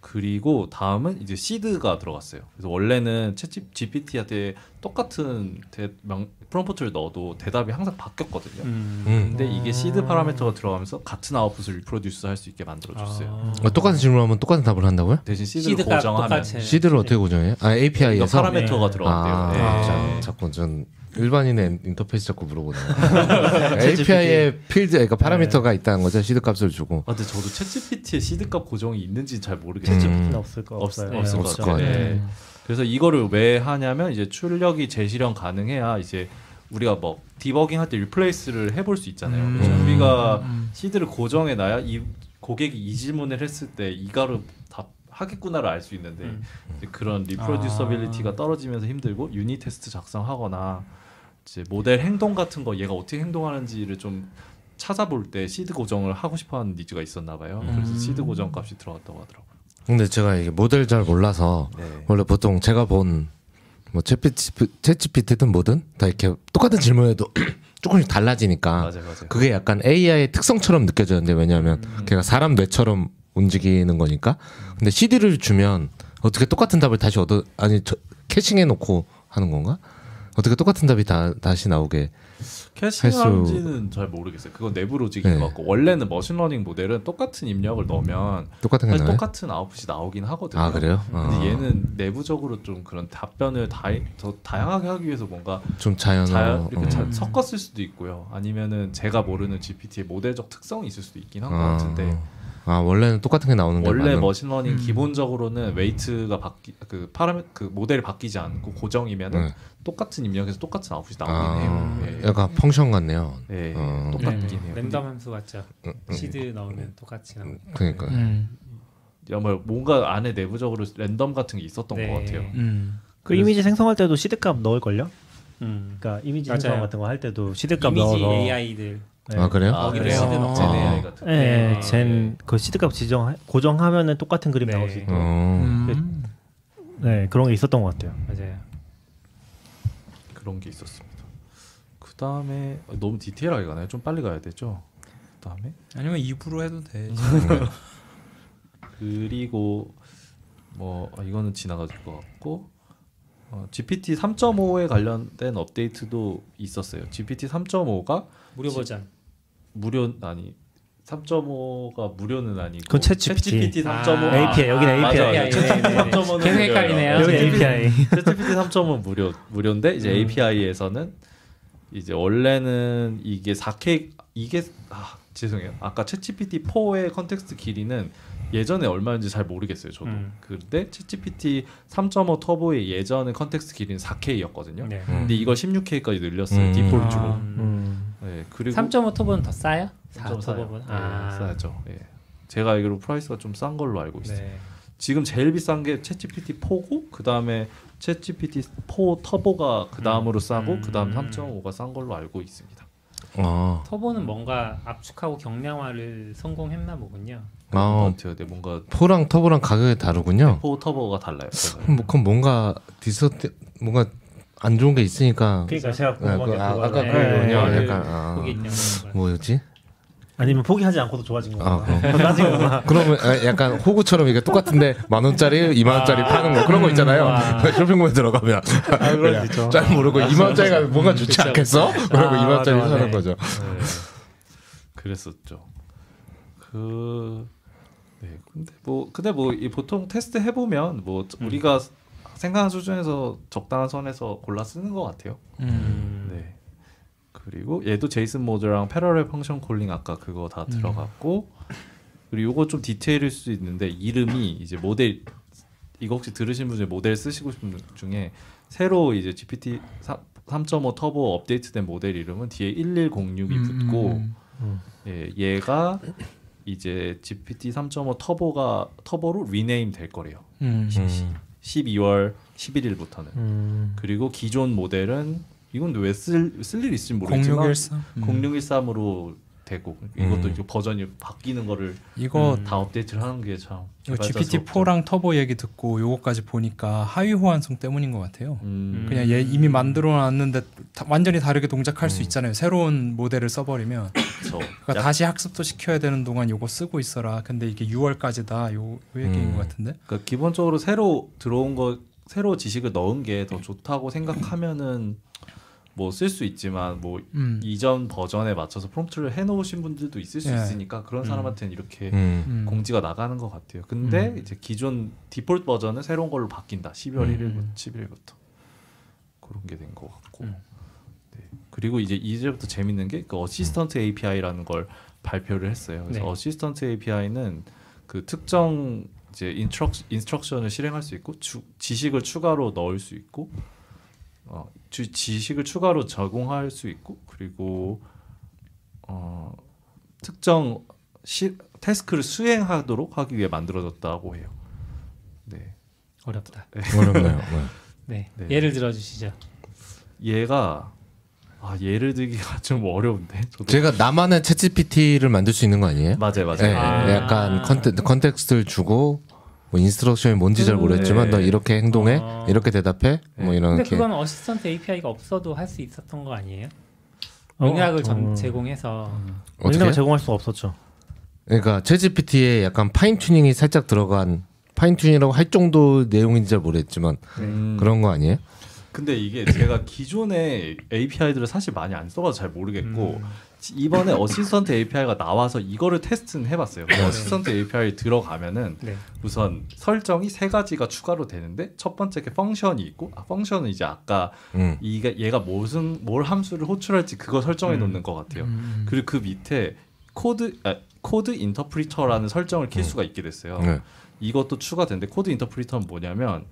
그리고 다음은 이제 seed가 들어갔어요. 그래서 원래는 ChatGPT한테 똑같은 대, 명, 프롬프트를 넣어도 대답이 항상 바뀌었거든요. 음. 음. 근데 이게 seed parameter가 들어가면서 같은 output을 reproduce 할 수 있게 만들어줬어요. 아. 어, 똑같은 질문하면 똑같은 답을 한다고요? 대신 seed를 seed가 고정하면 똑같이. seed를 어떻게 고정해요? 아 API에서 parameter가 네. 들어간대요. 아, 네. 자, 네. 자꾸 전 일반인의 인터페이스 자꾸 물어보네요. API에 필드, 그러니까 parameter가 있다는 거죠. 시드 값을 주고. 아, 근데 저도 ChatGPT에 seed 값 고정이 있는지는 잘 모르겠어요. 음. 없을 거 없, 없어요. 없을 네, 것 없죠. 것 같아요. 같아요. 네. 그래서 이거를 왜 하냐면 이제 출력이 재실현 가능해야 이제 우리가 뭐 디버깅 할 때 replace를 해볼 수 있잖아요. 음. 그래서 우리가 음. seed를 고정해 놔야 이 고객이 이 질문을 했을 때 이거를 답하겠구나를 알 수 있는데 음. 그런 reproducibility가 떨어지면서 힘들고 unit test 작성하거나 이제 모델 행동 같은 거 얘가 어떻게 행동하는지를 좀 찾아볼 때 시드 고정을 하고 싶어하는 needs가 있었나 봐요. 그래서 음. 시드 고정 값이 들어갔다고 하더라고요. 근데 제가 이게 모델 잘 몰라서 네. 원래 보통 제가 본뭐 챗GPT든 뭐든 다 이렇게 똑같은 질문에도 조금씩 달라지니까 맞아요, 맞아요. 그게 약간 AI의 특성처럼 느껴졌는데 왜냐하면 걔가 사람 뇌처럼 움직이는 거니까 근데 seed를 주면 어떻게 똑같은 답을 다시 얻어 아니 저, caching해 놓고 하는 건가? 어떻게 똑같은 답이 다 다시 나오게 caching하는지는 잘 모르겠어요. 그건 내부 로직인 네. 것 같고 원래는 machine learning 모델은 똑같은 입력을 넣으면 똑같은 게 사실? 똑같은 아웃풋이 나오긴 하거든요. 아 그래요? 근데 어. 얘는 내부적으로 좀 그런 답변을 다, 더 다양하게 하기 위해서 뭔가 좀 자연어 자, 이렇게 어. 자, 섞었을 수도 있고요. 아니면은 제가 모르는 GPT의 모델적 특성이 있을 수도 있긴 한것 아. 같은데 아 원래는 똑같은 게 나오는 게 원래 맞는 machine learning 음. 기본적으로는 weight가 바뀌 그 파라미 그 모델이 바뀌지 않고 고정이면은 네. 똑같은 입력에서 똑같은 아웃풋이 나오긴 아, 해요. 예. 약간 function 같네요. 예, 어. 똑같긴 네, 해요. 랜덤 함수 같죠. 음, 음. 시드 넣으면 똑같이 나오고. 그러니까 음. 정말 뭔가 안에 내부적으로 랜덤 같은 게 있었던 네. 것 같아요. 음. 그 이미지 생성할 때도 seed값 넣을 걸요? 음. 그러니까 이미지 맞아요. 생성 같은 거 할 때도 seed값 이미지 넣어서 AI들 네. 아 그래요? 아, 거기도 그래요? 시드. 젠 아. AI 같은. 거. 네, 아, 젠그 시드값 지정 고정하면은 똑같은 그림 네. 나올 수 있고. 어. 음. 네, 그런 게 있었던 것 같아요. 맞아요. 그런 게 있었습니다. 그 다음에 너무 디테일하게 가나요? 좀 빨리 가야 되죠. 그 다음에 아니면 입으로 해도 돼. 그리고 뭐 아, 이거는 지나가질 것 같고 어, GPT 3.5에 관련된 업데이트도 있었어요. GPT 3.5가 무료 지- 버전. 무료 아니 3.5가 무료는 아니고 그건 챗GPT. GPT 3.5 아, API, 여기는 맞아요. API. 챗GPT 네, 네, 네. 3.5는 계속 헷갈리네요. 여기 API. 챗GPT 3.5는 무료 무료인데 이제 음. API에서는 이제 원래는 이게 4K 이게 아 죄송해요. 아까 챗GPT 4의 context 길이는 예전에 얼마인지 잘 모르겠어요. 저도. 음. 근데 챗GPT 3.5 터보의 예전의 context 길이는 4K였거든요. 네. 근데 이걸 16K까지 늘렸어요. 음. default로. 아, 음. 네, 그리고 3.5 터보는 더 싸요? 3.4 4 터보는? 아. 네, 싸죠. 예. 제가 알기로 price가 좀 싼 걸로 알고 있어요. 네. 지금 제일 비싼 게 챗GPT 4고 그 다음에 챗GPT 4 터보가 그 다음으로 싸고 음. 그 다음 3.5가 싼 걸로 알고 있습니다. 아, 터보는 뭔가 압축하고 경량화를 성공했나 보군요. 아. 네, 뭔가 포랑 터보랑 가격이 다르군요. 4 터보가 달라요. 뭐, 그럼 뭔가 디서트 뭔가 안 좋은 게 있으니까 그러니까 제가 네, 궁금한 그, 게 아, 그거는- 아까 네. 그거군요. 네. 약간 아, 거기 있는 거. 뭐였지? 아니면 포기하지 않고도 좋아진 거. 아, 그럼. 나중에 그러면 아, 약간 호구처럼 이게 똑같은데 만 원짜리, 이만 원짜리 파는 거 그런 거 있잖아요. 쇼핑몰에 들어가면 아. 잘 모르고 이만 원짜리가 뭔가 좋지 그쵸, 않겠어? 그러고 아, 이만 원짜리 사는 맞아. 거죠. 네. 그랬었죠. 그 네. 근데 뭐 근데 뭐 이 보통 테스트 해 보면 뭐 우리가 생각한 수준에서 적당한 선에서 골라 쓰는 것 같아요. 음. 네. 그리고 얘도 JSON mode랑 parallel function calling 아까 그거 다 음. 들어갔고 그리고 요거 좀 detail일 수 있는데 이름이 이제 모델 이거 혹시 들으신 분 중에 모델 쓰시고 싶은 분 중에 새로 이제 GPT 3.5 터보 업데이트된 모델 이름은 뒤에 1106이 붙고 음. 예, 얘가 이제 GPT 3.5 터보가 터보로 rename 될 거래요. 음. 음. 12월 11일부터는. 음. 그리고 기존 모델은 이건 왜쓸 쓸 일 있을지 모르겠지만 0613. 음. 0613으로 되고 이것도 음. 이제 버전이 바뀌는 거를 이거 음. 다 업데이트를 하는 게참 이거 GPT-4랑 터보 얘기 듣고 요거까지 보니까 하위 호환성 때문인 것 같아요. 음, 그냥 얘 이미 만들어 놨는데 다- 완전히 다르게 동작할 음. 수 있잖아요. 새로운 모델을 써버리면. 그러니까 약- 다시 학습도 시켜야 되는 동안 요거 쓰고 있어라. 근데 이게 6월까지다. 요, 요 얘기인 음. 것 같은데. 그러니까 기본적으로 새로 들어온 거 새로 지식을 넣은 게 더 좋다고 생각하면은 뭐 쓸 수 있지만 뭐 음. 이전 버전에 맞춰서 프롬프트를 해놓으신 분들도 있을 수 예. 있으니까 그런 음. 사람한테는 이렇게 음. 음. 공지가 나가는 것 같아요. 근데 음. 이제 기존 디폴트 버전은 새로운 걸로 바뀐다. 12월 음. 1일부터 11일부터 그런 게 된 것 같고. 음. 그리고 이제 이제부터 재밌는 게 그 Assistant API라는 걸 발표를 했어요. 그래서 네. Assistant API는 그 특정 이제 인트럭 instruction을 실행할 수 있고 주, 지식을 추가로 넣을 수 있고 어, 주, 지식을 추가로 적용할 수 있고 그리고 어, 특정 시, task를 수행하도록 하기 위해 만들어졌다고 해요. 네. 어렵다. 어렵네요. 네. 네. 네. 예를 들어 주시죠. 얘가 아 예를 들기가 좀 어려운데 저도 제가 나만의 챗 GPT를 만들 수 있는 거 아니에요? 맞아요 맞아요 네, 아. 약간 컨테, context를 주고 뭐 instruction이 뭔지 잘 모르겠지만 네. 너 이렇게 행동해 어. 이렇게 대답해 뭐 네. 이런 근데 게 그건 Assistant API가 없어도 할 수 있었던 거 아니에요? 어, 맥락을 전 어. 제공해서 맥락을 제공할 수가 없었죠. 그러니까 챗 GPT에 약간 fine tuning이 살짝 들어간 fine tuning이라고 할 정도 내용인지 잘 모르겠지만 음, 그런 거 아니에요? 근데 이게 제가 기존의 API들을 사실 많이 안 써봐서 잘 모르겠고 이번에 Assistant API가 나와서 이거를 테스트는 해봤어요. 그 Assistant API 들어가면은 네. 우선 설정이 세 가지가 추가로 되는데 첫 번째 게 function이 있고 아, function은 이제 아까 음. 이게 얘가 무슨 뭘 함수를 호출할지 그거 설정해 음. 놓는 것 같아요. 음. 그리고 그 밑에 코드 아, code interpreter라는 설정을 킬 수가 있게 됐어요. 네. 이것도 추가된데 code interpreter는 뭐냐면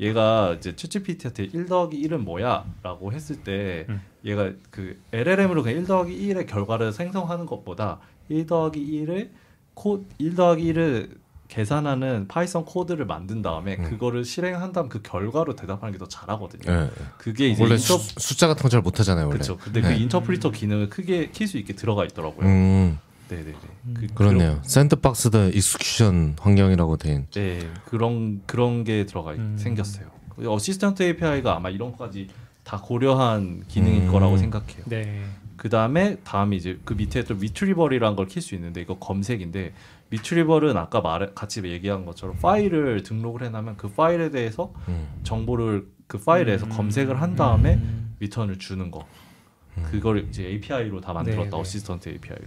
얘가 이제 챗GPT한테 1 더하기 1은 뭐야? 라고 했을 때 음. 얘가 그 LLM으로 그냥 1 더하기 1의 결과를 생성하는 것보다 1 더하기 1을 코, 1 더하기 1을 계산하는 Python 코드를 만든 다음에 음. 그거를 실행한 다음 그 결과로 대답하는 게 더 잘하거든요. 네. 그게 이제 원래 인터, 수, 숫자 같은 거 잘 못하잖아요. 그렇죠. 근데 네. 그 interpreter 기능을 크게 킬 수 있게 들어가 있더라고요. 음, 네네네. 그, 그렇네요. sandboxed execution 환경이라고 된. 네 그런 그런 게 들어가 있- 음. 생겼어요. Assistant API가 아마 이런 것까지 다 고려한 기능일 음. 거라고 생각해요. 네. 그 다음에 다음이 이제 그 밑에 또 retrieval이라는 걸 킬 수 있는데 이거 검색인데 retrieval은 아까 말 같이 얘기한 것처럼 파일을 등록을 해놓으면 그 파일에 대해서 음. 정보를 그 파일에서 음. 검색을 한 다음에 음. return을 주는 거. 음. 그걸 이제 API로 다 만들었다 네, 네. assistant API로.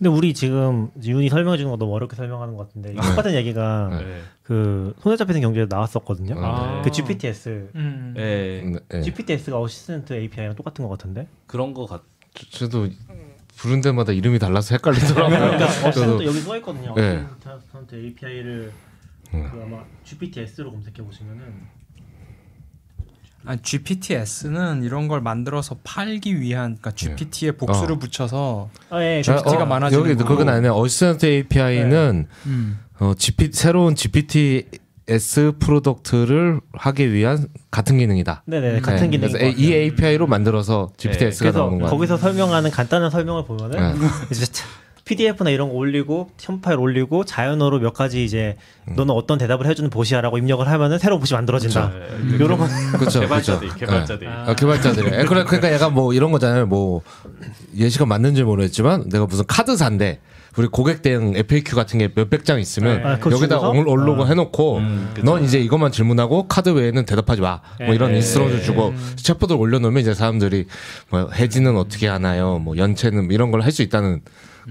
근데 우리 지금 윤이 설명해 주는 거 너무 어렵게 설명하는 것 같은데 이거 똑같은 얘기가 네. 그 손에 잡히는 경제에 나왔었거든요. 아. 그 GPTs, 음. 네. 네, 네. GPTs가 assistant API랑 똑같은 것 같은데. 그런 거 같. 저- 저도 부른 데마다 이름이 달라서 헷갈리더라고요. 그러니까 assistant 여기 써 있거든요. 네. assistant API를 음. 그 아마 GPTs로 검색해 보시면은 아, GPTs는 이런 걸 만들어서 팔기 위한 그러니까 GPT에 복수를 어. 붙여서 아 예. 자, GPT가 많아지는 여기. 그건 아니에요. assistant API는 음. 어, GP, 새로운 GPTs product를 하기 위한 같은 기능이다. 네네 같은 네, 기능. 그래서 이 API로 만들어서 GPTs가 그래서 나오는 거야. 거기서 설명하는 간단한 설명을 보면은 네. PDF나 이런 거 올리고 첨 파일 올리고 자연어로 몇 가지 이제 음. 너는 어떤 대답을 해주는 봇이야라고 입력을 하면은 새로운 봇이 만들어진다. 네. 이런 거 그렇죠. 개발자들 그렇죠. 개발자들. 아. 아, 개발자들이. 에, 그래, 그러니까 약간 뭐 이런 거잖아요. 뭐 예시가 맞는지 모르겠지만 내가 무슨 카드사인데 우리 고객 대응 FAQ 같은 게 몇백 장 있으면 아, 그거 여기다? 올- 올로그 해놓고 음, 그쵸. 넌 이제 이것만 질문하고 카드 외에는 대답하지 마. 뭐 이런 네. instruction 주고 챗봇을 올려놓으면 이제 사람들이 뭐 해지는 어떻게 하나요? 뭐 연체는 뭐 이런 걸 할 수 있다는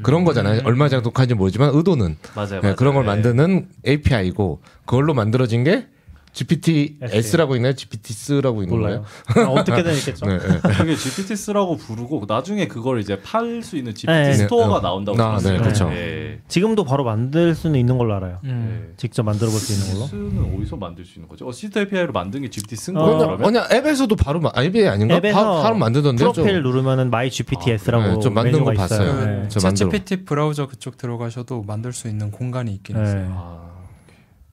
그런 거잖아요. 얼마 장독한지 모르지만 의도는 맞아요. 네, 맞아요. 그런 걸 네. 만드는 API고 그걸로 만들어진 게 GPTs라고 있나요? GPTs라고 있는 몰라요. 거예요? 아, 어떻게든 있겠죠. 네, 네. 그게 GPTs라고 부르고 나중에 그걸 이제 팔 수 있는 GPT 네. Store가 네. 나온다고 아, 네, 들었어요. 그렇죠. 네. 지금도 바로 만들 수는 있는 걸로 알아요. 음. 네. 직접 만들어 볼 수 있는 걸로. GPT는 어디서 만들 수 있는 거죠? assistant API로 만든 게 GPTs인 어. 거예요? 그러면? 그냥 앱에서 도 바로 마- 앱이 아닌가? 앱에서 바, 바로 만들던데요. 프로필 누르면은 My GPTs라고 네, 좀 만든 메뉴가 거 봤어요. 저 만들어. ChatGPT 브라우저 그쪽 들어가셔도 만들 수 있는 공간이 있긴 네. 있어요.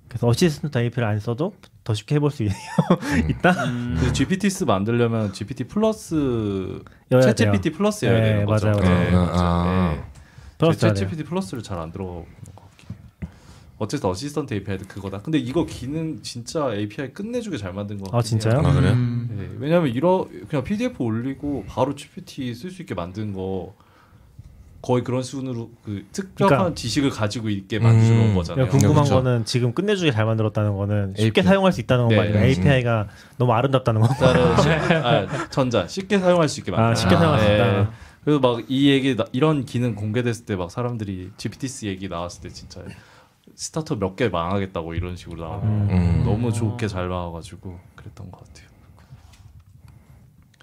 아, 그래서 assistant API를 안 써도 더 쉽게 해볼 수 있- 있다. 그 GPTs 만들려면 GPT Plus 여야 Chat. GPT Plus 여야 네, 되는 거죠. 맞아요, 맞아요. 네, 아, 맞아요. 아. 네. Plus Chat. GPT Plus를 잘 안 들어가는 것 같긴 해요. 어쨌든 assistant API도 그거다. 근데 이거 기능 진짜 API 끝내주게 잘 만든 것 같아요. 아 진짜요? 아, 그래요? 음. 네, 왜냐면 이러 그냥 PDF 올리고 바로 GPT 쓸 수 있게 만든 거 거의 그런 수준으로 그 특별한 그러니까- 지식을 가지고 있게 만들어 음. 거잖아요. 그러니까 궁금한 그렇죠. 거는 지금 끝내주게 잘 만들었다는 거는 쉽게 API. 사용할 수 있다는 거 네. 아니에요? 음. API가 너무 아름답다는 거. 아, 전자 쉽게 사용할 수 있게 만든. 아 쉽게 사용할 수 있다. 그래서 막 이 얘기 나- 이런 기능 공개됐을 때 막 사람들이 GPTs 얘기 나왔을 때 진짜 스타트업 몇 개 망하겠다고 이런 식으로 나오고 음. 음. 너무 좋게 잘 나와가지고 그랬던 것 같아요.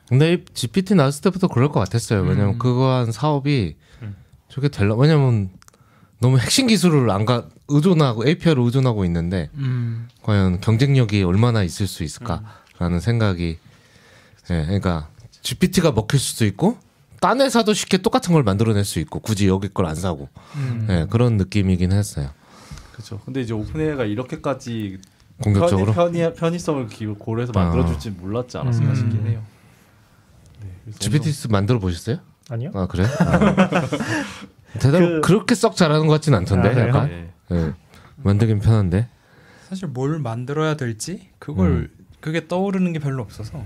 근데 이 GPT 나왔을 때부터 그럴 것 같았어요. 왜냐면 그거 한 사업이 저게 될라. 왜냐면 너무 핵심 기술을 안 가 의존하고 API를 의존하고 있는데 음. 과연 경쟁력이 얼마나 있을 수 있을까라는 생각이 예, 그러니까 GPT가 먹힐 수도 있고 딴 회사도 쉽게 똑같은 걸 만들어낼 수 있고 굳이 여기 걸 안 사고 음. 예, 그런 느낌이긴 했어요. 그렇죠. 근데 이제 오픈AI가 이렇게까지 공격적으로 편의, 편의, 편의성을 기- 고려해서 만들어줄지 몰랐지 않았을까 음. 싶긴 해요. 네, GPT 만들어 보셨어요? 아니요. 아 그래? 대답 그- 그... 렇게 썩 잘하는 것 같진 않던데 아? 약간 네. 예, 만들긴 편한데 사실 뭘 만들어야 될지 그걸 그게 떠오르는 게 별로 없어서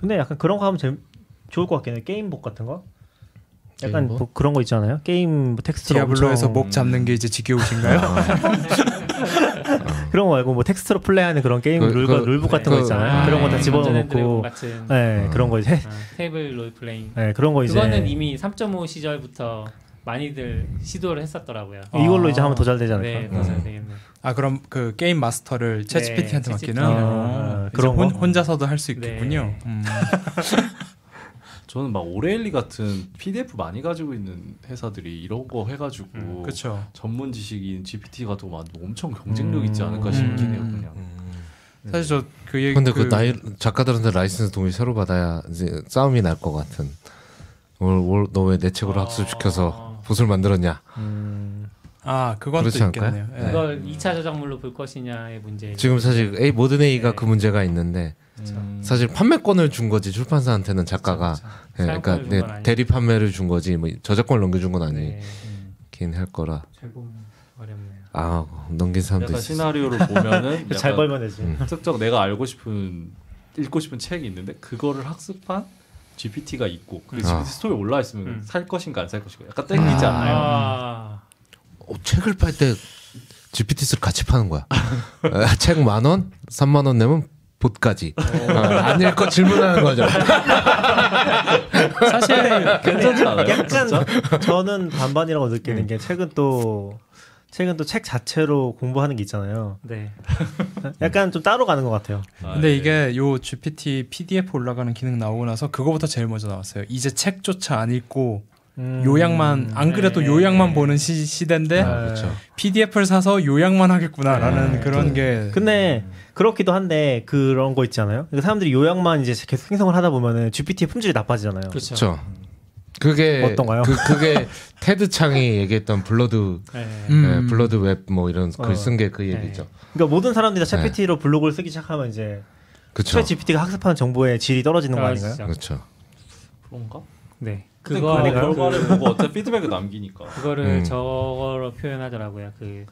근데 약간 그런 거 하면 재, 좋을 것 같긴 해. 게임복 같은 거. 약간 게임북? 뭐 그런 거 있잖아요. 게임 뭐 텍스트로 디아블로에서 엄청- 몹 잡는 게 이제 지겨우신가요? 그런 거 말고 뭐 텍스트로 플레이하는 그런 게임 그- 룰, 그- rulebook 같은 거 그- 있잖아요. 아, 그런 거다 네. 집어넣고 네, 어. 그런 거 이제 아, table role-playing. 네, 그런 거 이제 그거는 이미 3.5 시절부터 많이들 시도를 했었더라고요. 이걸로 아. 이제 하면 더 잘 되지 않을까? 네, 음. 맞아요, 되겠네. 아 그럼 그 게임 마스터를 챗 네, GPT한테. 맡기는 아, 아, 그런 혼, 거? 혼자서도 할 수 있겠군요. 네. 음. 저는 막 O'Reilly 같은 PDF 많이 가지고 있는 회사들이 이런 거 해가지고 음. 전문 지식인 GPT가 더 많- 엄청 경쟁력 있지 않을까 싶긴 해요. 그냥. 사실 저 그 얘기 근데 그, 나이 작가들한테 라이센스 동의 새로 받아야 이제 싸움이 날 것 같은. 너 왜 내 책으로 어. 학습시켜서 봇을 만들었냐? 음, 아 그건 또 그렇지 않을까요? 있겠네요. 예. 그걸 2차 저작물로 볼 것이냐의 문제. 지금 사실 AI 모든 AI가 네. 그 문제가 있는데 음. 사실 판매권을 준 거지 출판사한테는 작가가 예, 그러니까 준 네, 건 아니고. 대리 판매를 준 거지 뭐 저작권을 넘겨준 건 네, 아니긴 할 거라. 어렵네요. 아 넘긴 사람도 있어. 시나리오를 보면은 잘 약간 벌면 되지. 음. 특정 내가 알고 싶은 읽고 싶은 책이 있는데 그거를 학습한 GPT가 있고 그 GPT 아. 스토리에 올라 있으면 음. 살 것인가 안 살 것인가 약간 땡기지 않아요. 아, 어, 책을 팔 때 GPT를 같이 파는 거야. 책 만 원, 3만 원 내면 봇까지. 어, 안 읽고 질문하는 거죠. 사실 괜찮지 않아요? 약간 저는 반반이라고 느끼는 게 책은 또 책은 또책 자체로 공부하는 게 있잖아요. 네. 약간 좀 따로 가는 것 같아요. 아, 근데 예. 이게 요 GPT PDF 올라가는 기능 나오고 나서 그거부터 제일 먼저 나왔어요. 이제 책조차 안 읽고 음, 요약만 안 그래도 네. 요약만 보는 시, 시대인데 아, 그렇죠. PDF를 사서 요약만 하겠구나라는 네. 그런 게 근데 그렇기도 한데 그런 거 있잖아요. 그러니까 사람들이 요약만 이제 계속 생성을 하다 보면은 GPT의 품질이 나빠지잖아요. 그렇죠. 그렇죠. 그게 어떤가요? 그, 그게 테드 창이 얘기했던 blurred 네. 음. 예, blurred web 뭐 이런 어. 글 쓴 게 그 네. 얘기죠. 그러니까 모든 사람들이 다 네. ChatGPT로 블로그를 쓰기 시작하면 이제 그렇죠. ChatGPT가 학습하는 정보의 질이 떨어지는 거 아닌가요? 그렇죠. 그런가? 네. 그거? 결과를 보고 어차피 피드백을 남기니까. 그거를 음. 저거로 표현하더라고요. 그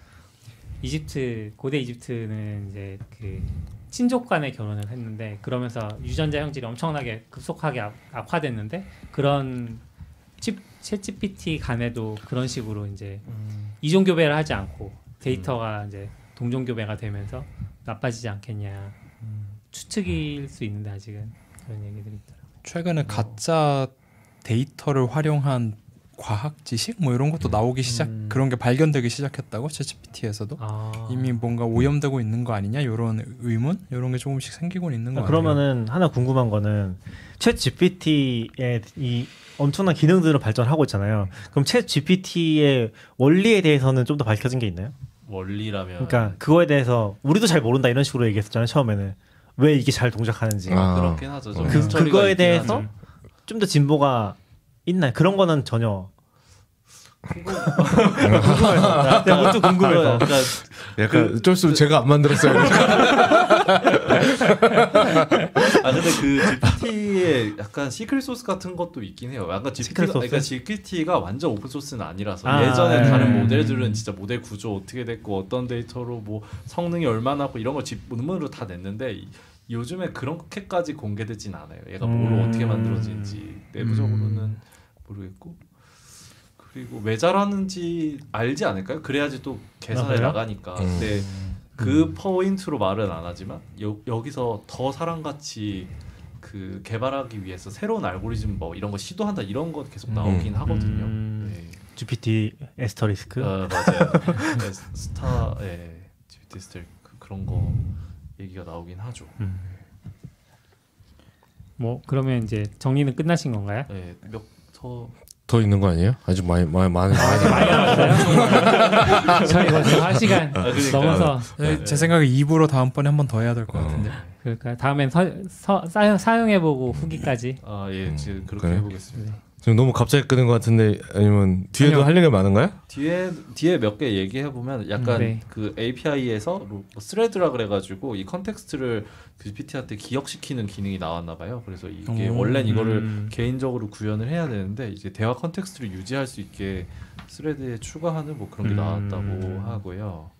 이집트 고대 이집트는 이제 그 친족 간의 결혼을 했는데 그러면서 유전자 형질이 엄청나게 급속하게 악, 악화됐는데 그런 칩 챗GPT 간에도 그런 식으로 이제 이종 교배를 하지 않고 데이터가 이제 동종 교배가 되면서 나빠지지 않겠냐. 추측일 수 있는데 아직은 그런 얘기들이 있더라고요. 최근에 가짜 데이터를 활용한 과학 지식 뭐 이런 것도 나오기 시작 음. 그런 게 발견되기 시작했다고 챗GPT에서도 아. 이미 뭔가 오염되고 있는 거 아니냐 이런 의문 이런 게 조금씩 생기고 있는 거 아니에요? 그러면은 하나 궁금한 거는 챗 GPT의 이 엄청난 기능들을 발전하고 있잖아요. 그럼 챗 GPT의 원리에 대해서는 좀 더 밝혀진 게 있나요? 원리라면 그러니까 그거에 대해서 우리도 잘 모른다 이런 식으로 얘기했었잖아요. 처음에는 왜 이게 잘 동작하는지 아. 그렇긴 하죠. 좀 그, 그거에 대해서 하죠. 좀 더 진보가 있나요? 그런 거는 전혀 그냥 문득 궁금해서 그러니까 약간 어쩔 수 없이 제가 안 만들었어요. 아 근데 그 GPT의 약간 secret sauce 같은 것도 있긴 해요. 약간 GPT가 secret sauce? 그러니까 GPT가 완전 오픈 소스는 아니라서 아, 예전에 네. 다른 모델들은 진짜 모델 구조 어떻게 됐고 어떤 데이터로 뭐 성능이 얼마나 하고 이런 걸 논문으로 다 냈는데 이- 요즘에 그렇게까지 공개되진 않아요. 얘가 뭘 음. 어떻게 만들어진지 내부적으로는 모르겠고 그리고 왜 잘하는지 알지 않을까요? 그래야지 또 개선해 아? 나가니까. 음. 근데 그 포인트로 말은 안 하지만 여, 여기서 더 사람같이 그 개발하기 위해서 새로운 알고리즘 뭐 이런 거 시도한다 이런 거 계속 나오긴 하거든요. 음. 네. GPT 에스터리스크 어, 맞아요. 네, 스타, 예, GPT 스텔 그, 그런 거 얘기가 나오긴 하죠. 뭐 그러면 이제 정리는 끝나신 건가요? 네, 몇 더 더 있는 거 아니에요? 아직 많이 많이 많이 많이 많이 남았어요? 저희 벌써 한 시간 그러니까요. 넘어서 네, 제 생각에 2부로 다음번에 한 번 더 해야 될 것 같은데. 그러니까 다음엔 서, 서, 사용, 사용해보고 후기까지 아, 예, 지금 그렇게 그래요? 해보겠습니다. 지금 너무 갑자기 끄는 것 같은데 아니면 뒤에도 아니요. 할 얘기가 많은가요? 뒤에 뒤에 몇 개 얘기해 보면 약간 네. 그 API에서 뭐 thread라 그래가지고 이 context를 그 GPT한테 기억시키는 기능이 나왔나 봐요. 그래서 이게 오. 원래는 이거를 음. 개인적으로 구현을 해야 되는데 이제 대화 context를 유지할 수 있게 thread에 추가하는 뭐 그런 게 음. 나왔다고 하고요.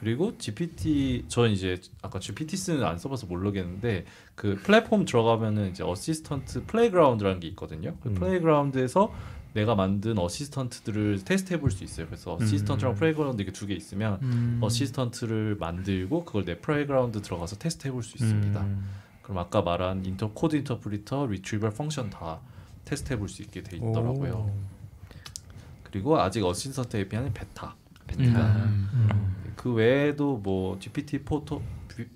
그리고 GPT 전 이제 아까 GPTs는 안 써봐서 모르겠는데 그 플랫폼 들어가면은 이제 assistant playground라는 게 있거든요. 그 음. playground에서 내가 만든 assistant들을 테스트 해 볼 수 있어요. 그래서 assistant랑 음. playground 이게 두 개 있으면 음. assistant를 만들고 그걸 내 playground 들어가서 테스트 해 볼 수 있습니다. 음. 그럼 아까 말한 inter code interpreter, retrieval function 다 테스트 해 볼 수 있게 돼 있더라고요. 그리고 아직 Assistant API는 베타. 베타. 음. 그 외에도 뭐 GPT-4 토,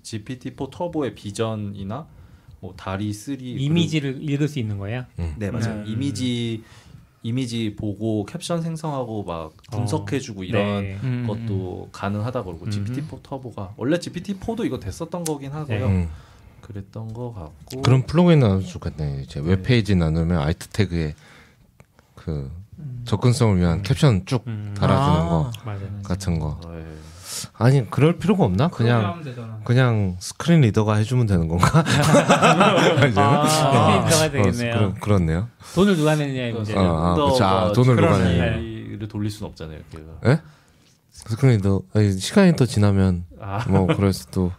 GPT-4 터보의 비전이나 뭐 DALL-E 3 이미지를 읽을 수 있는 거예요? 네 맞아요. 네. 이미지 이미지 보고 캡션 생성하고 막 분석해주고 이런 네. 음. 것도 가능하다 그러고 음흠. GPT-4 터보가 원래 GPT-4도 이거 됐었던 거긴 하고요. 음. 그랬던 거 같고 그런 플러그인 나와도 좋겠네. 이제 웹페이지 넣으면 alt 태그에 그 접근성을 위한 캡션 쭉 음. 달아주는 아. 거 맞아요. 같은 거. 네. 아니 그럴 필요가 없나? 그냥 그냥 screen reader가 해주면 되는 건가? 아, 들어가야 어, 되겠네요. 그런, 그렇 네요. 돈을 누가 내느냐의 문제. 아, 아, 더 그쵸. 아, 뭐 돈을 누가 스크린 내냐. reader를 돌릴 수는 없잖아요. 걔가. 예? screen reader 아니, 시간이 더 지나면 아, 뭐 그럴 수도.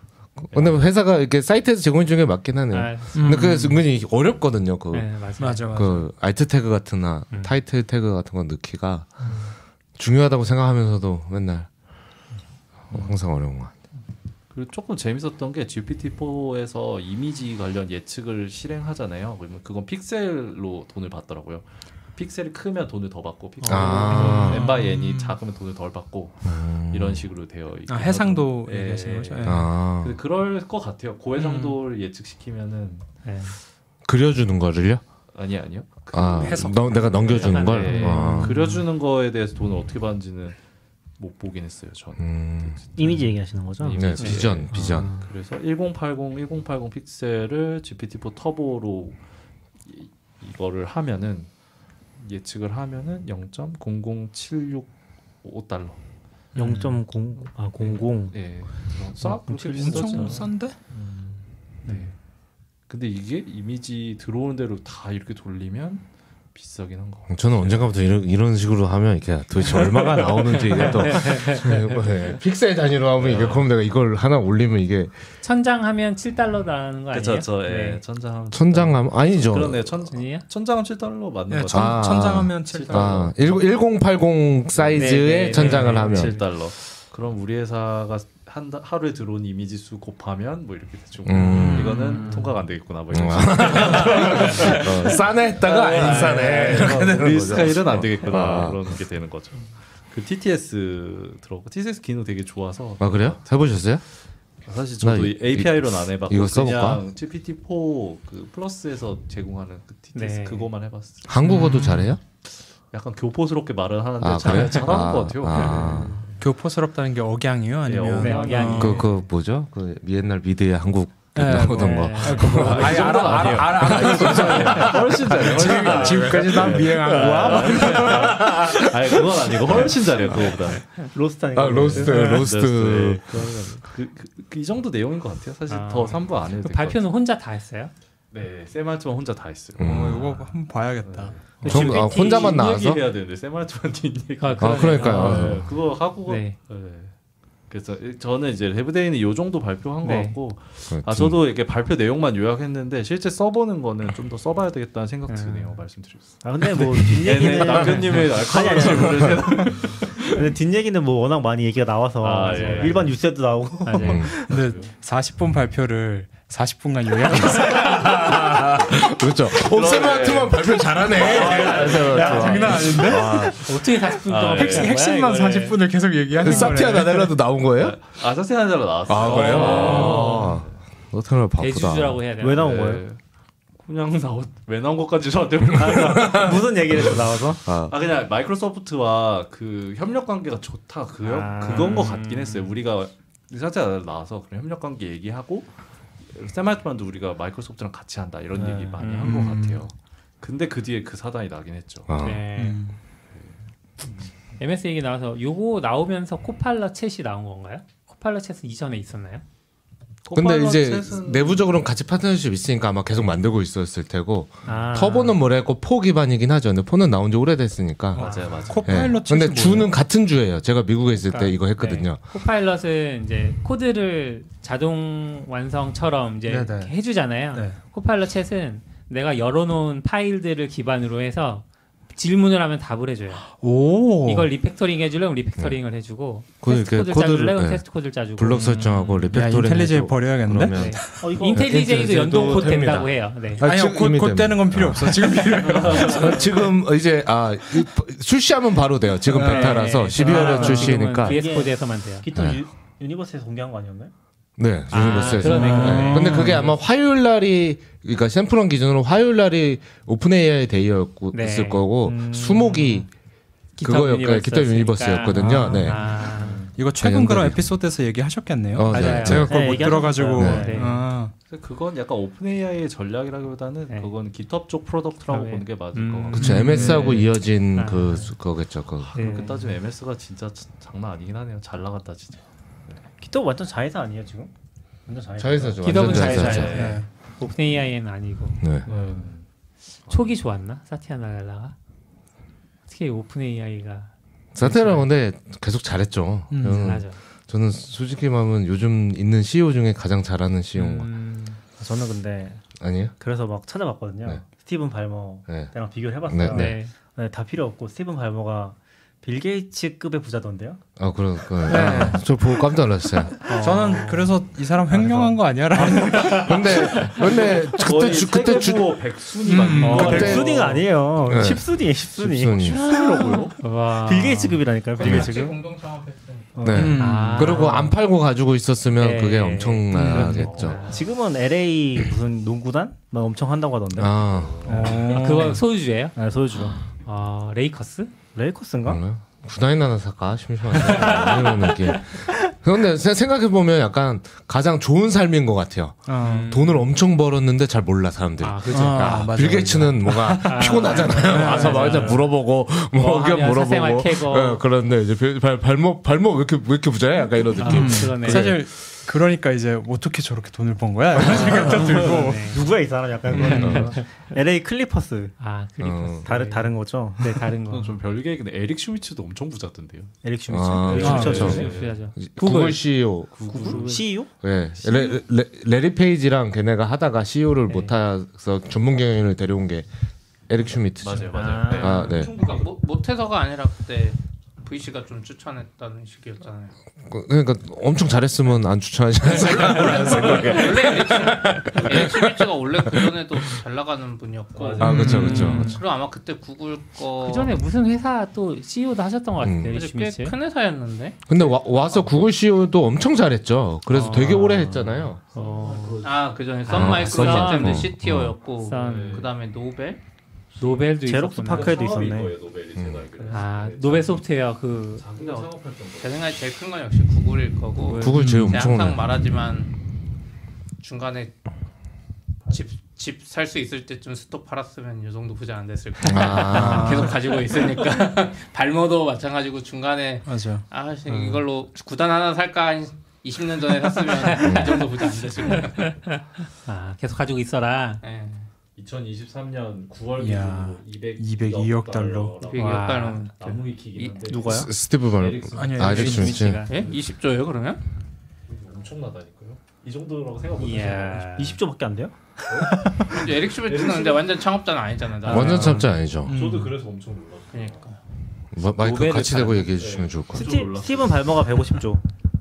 근데 회사가 이렇게 사이트에서 제공해 주는 게 맞긴 하네요. 아, 근데 그게 은근히 어렵거든요. 그, 네, 맞아요. 맞아 맞아. 그 알트 태그 같은나 음. 타이틀 태그 같은 거 넣기가 중요하다고 생각하면서도 맨날 항상 어려운 것 같아요. 그리고 조금 재밌었던 게 GPT-4에서 이미지 관련 예측을 실행하잖아요. 그러면 그건 픽셀로 돈을 받더라고요. 픽셀이 크면 돈을 더 받고 픽셀이 아. n by n이 작으면 돈을 덜 받고 음. 이런 식으로 되어 있고 아, 해상도 예, 얘기하시는 예, 거죠? 예. 예. 아 근데 그럴 것 같아요. 고해 정도를 예측시키면은 네. 그려주는 거를요? 아니 아니요. 그 아 해석. 너, 내가 넘겨주는 걸. 네, 아. 그려주는 거에 대해서 돈을 어떻게 받는지는 못 보긴 했어요. 저는. 음. 이미지 얘기하시는 거죠? 이미지. 네, 비전 비전. 그래서 1080, 1080 픽셀을 GPT-4 터보로 이, 이거를 하면은 예측을 하면은 0.00765달러. 0.0 아, 00. 예. 싸? 엄청 싼데? 네. 근데 이게 이미지 들어오는 대로 다 이렇게 돌리면 비싸긴 한 거. 저는 언젠가부터 이런, 이런 식으로 하면 이게 도대체 얼마가 나오는지 이게 또 네, 픽셀 단위로 하면 이게 그럼 내가 이걸 하나 올리면 이게 천장 하면 7달러 나는 거 아니에요? 그렇죠, 저 예. 네. 천장 천장 하면 아니죠. 그러네, 천 아니에요? 천장은 7달러 맞는 예, 거죠. 천, 아. 천장 하면 7달러. 아, 10, 1080 사이즈의 네, 네, 천장을 네, 하면 7달러. 그럼 우리 회사가 한 달- 하루에 들어온 이미지 수 곱하면 뭐 이렇게 대충 음. 이거는 통과가 안 되겠구나 뭐 이런 음. 식으로. 어, 싸네 했다가 안 싸네. 이렇게 되는 우리 거죠. 스타일은 안 되겠구나 아. 그런 게 되는 거죠. 그 TTS 들어고 TTS 기능 되게 좋아서 아 그래요? 해보셨어요? 사실 저도 API로는 안 해봤고 이거 써볼까? 그냥 GPT-4 그 플러스에서 제공하는 그 TTS 네. 그거만 해봤어요. 한국어도 잘해요? 약간 교포스럽게 말을 하는데 아 잘, 그래? 잘하는 아, 것 같아요. 아. 교포스럽다는 게 억양이요? 아니면 네, 억양이. 그, 그 뭐죠? 그 옛날 미드의 한국 네, 나오던 거. 네. 아, 이 정도는 아니에요. 훨씬 잘해. 훨씬 잘해. 지금까지 난 미행한 거야? 아니 그건 아니고 훨씬 잘해요 그거보다. Lost 아닌가? 아 Lost Lost. 네, 그, 그, 그, 이 정도 내용인 것 같아요. 사실 아. 더 삼부 안 해도 그 발표는 혼자 다 했어요? 네, 세마트만 혼자 다 했어요. 음. 어, 이거 한번 봐야겠다. 전 아, 혼자만 나와서. 해야 되는데 세마트만 뒷얘기. 아, 아. 그러니까요. 아, 네, 그거 하고 네. 네. 그래서 저는 이제 레브데이는 요 정도 발표한 네. 것 같고 그아 저도 이렇게 발표 내용만 요약했는데 실제 써보는 거는 좀 더 써봐야 되겠다는 생각 음. 드네요. 말씀드렸어요. 아 근데 뭐 뒷얘기는 남편님의 아니, 아니. 알카라를 근데 뒷얘기는 뭐 워낙 많이 얘기가 나와서 아, 예. 일반 뉴스에도 나오고 맞아요. 음. 근데 40분 발표를 40분간 요약했어요. 그렇죠. 옵세마트만 발표 잘하네. 야, 장난 아닌데? 어떻게 40분 동안 아, 발표한 핵, 거야, 핵심만 이거를? 40분을 계속 얘기하는 사티아 거네. 나델라도 나온 거예요? 아 자세한 자로 나왔어요. 아 그래요? 아, 너트널 바쁘다. 대주주라고 해야 되나? 왜 나온 네. 거예요? 그냥 나왜 나온 것까지 저한테 물어봐요. 무슨 얘기를 해서 나와서? 아, 아 그냥 마이크로소프트와 그 협력 관계가 좋다 그 아. 그건 것 같긴 했어요. 우리가 사티아가 나와서 그런 협력 관계 얘기하고 샘 알트만도 우리가 마이크로소프트랑 같이 한다 이런 네. 얘기 많이 한것 음. 같아요. 근데 그 뒤에 그 사단이 나긴 했죠. 아. 네. 음. MS 얘기 나와서 요거 나오면서 코팔럿 챗이 나온 건가요? 코팔럿 챗은 이전에 있었나요? 근데 이제 내부적으로는 같이 파트너십 있으니까 아마 계속 만들고 있었을 테고 아. 터보는 모르겠고 four 기반이긴 하죠. 근데 four는 나온 지 오래됐으니까. 맞아요, 맞아요. 예. Copilot 근데 Chat이 주는 뭐예요? 같은 주예요. 제가 미국에 있을 때 그러니까, 이거 했거든요. 네. Copilot은 이제 코드를 자동 완성처럼 이제 네네. 이렇게 해주잖아요. 네. 코파일럿 챗은 내가 열어놓은 파일들을 기반으로 해서 질문을 하면 답을 해줘요. 오. 이걸 refactoring 해주려면 refactoring을 해주고 그걸 테스트 이렇게 코드를 짜주려면 네. 테스트 코드를 짜주고 블록 설정하고 야 refactoring IntelliJ 버려야겠는데? 네. 어, 이거 IntelliJ도 연동 코드 됩니다. 된다고 해요. 네. 아, 아니요 지금 곧, 곧. 되는 건 필요 없어 지금 필요해요 어, 지금 이제 아 이- 출시하면 바로 돼요. 지금 네. 베타라서 네. 12월에 아, 출시니까. VS Code에서만 돼요. GitHub 네. 유, Universe에서 공개한 거 아니었나요? 네, 아, Universe에서. 그러네, 그러네. 근데 그게 아마 화요일 날이 그러니까 샌프란 기준으로 화요일 날이 OpenAI Day였고 네. 있을 거고 음. 수목이 그거였 GitHub Universe였거든요. 네. 아, 이거 최근 그런 거. 에피소드에서 얘기하셨겠네요 어, 맞아요. 네. 제가 그걸 네, 못 들어가지고 네. 아, 근데 그건 약간 OpenAI의 전략이라기보다는 네. 그건 GitHub 쪽 product라고 네. 보는 게 맞을 음. 것 같아요. 그쵸 MS하고 네. 이어진 아. 그 수- 그거겠죠. 그. 네. 그렇게 따지면 MS가 진짜 자- 장난 아니긴 하네요. 잘 나갔다 진짜. GitHub 완전 자회사 아니에요 지금? 완전 자회사. 자회사죠. 완전 자회사죠. 자회사죠. 네. OpenAI는 아니고 네. 초기 좋았나? 사티아 나델라가 어떻게 OpenAI가 사티아 근데 계속 잘했죠. 음, 저는, 잘하죠? 저는 솔직히 말하면 요즘 있는 CEO 중에 가장 잘하는 CEO인 것 음, 저는 근데 아니에요? 그래서 막 찾아봤거든요. 네. 스티븐 발머 네. 비교를 해봤어요. 네, 네. 네, 다 필요 없고 스티븐 발머가 빌 게이츠급의 부자던데요? 아 그럼 그, 아, 저 보고 깜짝 놀랐어요. 저는 그래서 이 사람 횡령한 거 아니야라는 근데 근데 그때 주, 그때 주 백순위 막 음. 어, 그때- 백순위가 아니에요. 네. 10순위에 10순위. 십순위. 와. 빌 게이츠급이라니까요. 빌 네. 게이츠급. 공동 창업했으니까. 어. 네. 음. 아. 그리고 안 팔고 가지고 있었으면 네. 그게 엄청나겠죠. 아. 지금은 LA 무슨 농구단 막 엄청 한다고 하던데. 아, 어. 그거 소유주예요? 아, 소유주가. 아 레이커스? 레이커스인가? 몰라요? 구단이 하나 살까 심심한데 이런 느낌. 그런데 생각해 보면 약간 가장 좋은 삶인 것 같아요. 어. 돈을 엄청 벌었는데 잘 몰라 사람들이. 아 그죠. 아, 맞아, 빌 게이츠는 뭔가 피곤하잖아요. 와서 막 이제 물어보고 뭐뭐 의견 사생활 물어보고. 예, 그런데 이제 발, 발, 발목 발목 왜 이렇게 왜 이렇게 부자야? 약간 이런 느낌. 아, 그러네. 사실 그러니까 이제 어떻게 저렇게 돈을 번 거야 이런 생각도 들고 네. 누구야 이 사람 약간 그런. LA 클리퍼스. 아 클리퍼스. 어. 다른 다른 거죠. 네 다른 거. 그건 좀 별개 근데 에릭 슈미츠도 엄청 부자던데요. 에릭 슈미츠. 아, 에릭 아, 슈미츠. 네. 네. 필요하죠. 구글 CEO. 구글? CEO? 예. 레, 레, 레리 페이지랑 걔네가 하다가 CEO를 네. 못해서 전문 경영인을 데려온 게 에릭 슈미트죠. 맞아요, 아. 맞아요. 네. 아, 네. 그러니까 못, 못해서가 아니라 그때 VC가 좀 추천했다는 식이었잖아요. 그- 그러니까 엄청 잘했으면 안 추천하지 않았을까라는 생각에. 원래 슈미츠가 원래 그 전에도 잘 나가는 분이었고. 아, 그렇죠, 그렇죠. 음. 그리고 아마 그때 구글 거. 그 전에 무슨 회사 또 CEO도 하셨던 것 같은데 음. 꽤큰 회사였는데. 근데 와, 와서 구글 CEO도 엄청 잘했죠. 그래서 아. 되게 오래 했잖아요. 어, 아그 전에 아, 썬마이크로소프트인데 썬. CTO였고. 썬. 그다음에 노벨. 노벨도 제록스 있었구나. PARC에도 있었네. 거예요, 노벨이 제가 알기로. 아 노벨 소프트웨어 그 자기가 창업했던 거. 제 생각에 제일 큰 건 역시 구글일 거고. 구글 제일 제가 엄청 항상. 말하지만 중간에 집 집 살 수 있을 때쯤 stock 팔았으면 이 정도 부자 안 됐을 거예요. 아. 계속 가지고 있으니까 발머도 마찬가지고 중간에 맞아. 아 씨, 이걸로 구단 하나 살까 한 20년 전에 샀으면 이 정도 부자 안 됐을 거예요. 아, 계속 가지고 있어라. 예. 2023년 9월 이야, 기준으로 202억 달러. 200억 와. 달러면 나무위키긴 이- 한데 누가요? 스- 스티브 발 에릭. 아니요, 아, 에릭 에릭 스미스. 스미스가. 예? 20조예요 그러면? 엄청나다니까요. 이 정도라고 생각 못. 했어요. 20조밖에 안 돼요? 근데 에릭 슈베트는 근데 완전 창업자는 아니잖아요. 나는. 완전 참자 아니죠. 저도 그래서 엄청 놀랐어요. 그러니까. 마, 마이크 노벨을 같이 잘- 대고 얘기해 주시면 좋을 것 같아요. 스티, 놀랐어요. 스티븐 발머가 150조.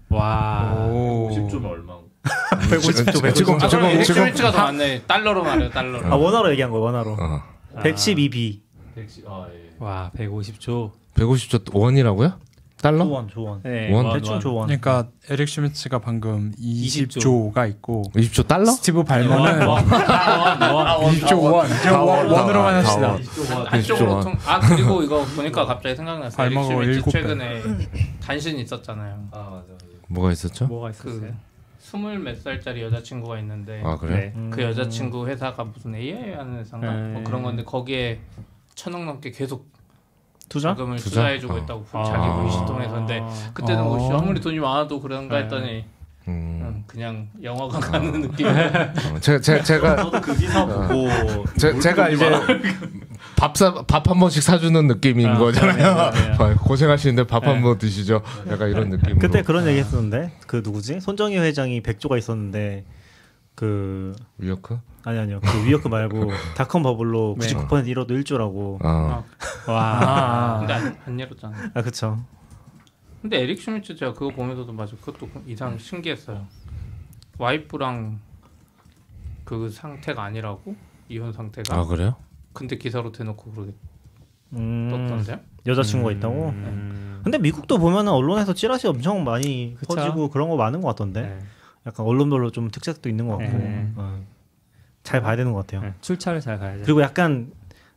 와. 오. 50조면 얼마? 150조, 150조. 지금 아, 지금 슈베트가 더 많네. 달러로 말해요 달러로. 아 원화로 얘기한 거예요 원화로. 어. 112B. 110. 아 예. 와, 150조. 150조 원이라고요? 달러? 조원 조원. 네, 원? 원, 대충 원. 조원. 그러니까 에릭 슈미츠가 방금 20조. 20조가 있고 20조 달러? 스티브 발머는 원, 원, 원. 20조 원. 저 원- 원으로만 합시다. 한- 한쪽으로 좋아. 통... 아 그리고 이거 보니까 갑자기 생각났어요. 발머가 에릭 슈미츠 일곱 배. 최근에 단신 있었잖아요. 아 맞아. 맞아. 뭐가 있었죠? 뭐가 있었어요? 그 스물 몇 살짜리 여자친구가 있는데 아 그래? 네. 음. 그 여자친구 회사가 무슨 AI 하는 회사인가 네. 뭐 그런 건데 거기에 천억 넘게 계속 투자? 자금을 투자? 투자 해주고 어. 있다고 아. 자기 근데 그때는 어. 뭐 씨, 아무리 돈이 많아도 그런가 네. 했더니 음. 음, 그냥 영화관 가는 느낌. 어, 제가 제가 제가 저도 그 기사 보고 제, 제가 이제 밥밥 한 번씩 사주는 느낌인 아, 거잖아요. 네, 네, 네. 아, 고생하시는데 밥한 네. 번 드시죠. 약간 이런 느낌으로. 그때 그런 얘기 했었는데 그 누구지? 손정희 회장이 100조가 있었는데 그 위어크? 아니 아니요. 그 위어크 말고 닷컴 버블로 네. 99% 잃어도 1조라고. 아, 와. 근데 안, 안 열었잖아. 아 그쵸. 근데 에릭 슈미츠 제가 그거 보면서도 맞아. 그것도 이상 신기했어요. 와이프랑 그 상태가 아니라고 이혼 상태가. 아 그래요? 근데 기사로 대놓고 그러게 음, 떴던데요? 여자친구가 있다고. 음. 근데 미국도 보면은 언론에서 찌라시 엄청 많이 그쵸. 퍼지고 그런 거 많은 것 같던데. 네. 약간 언론별로 좀 특색도 있는 것 같고. 네. 어. 잘 봐야 되는 것 같아요. 네. 출처를 잘 가야죠. 그리고 약간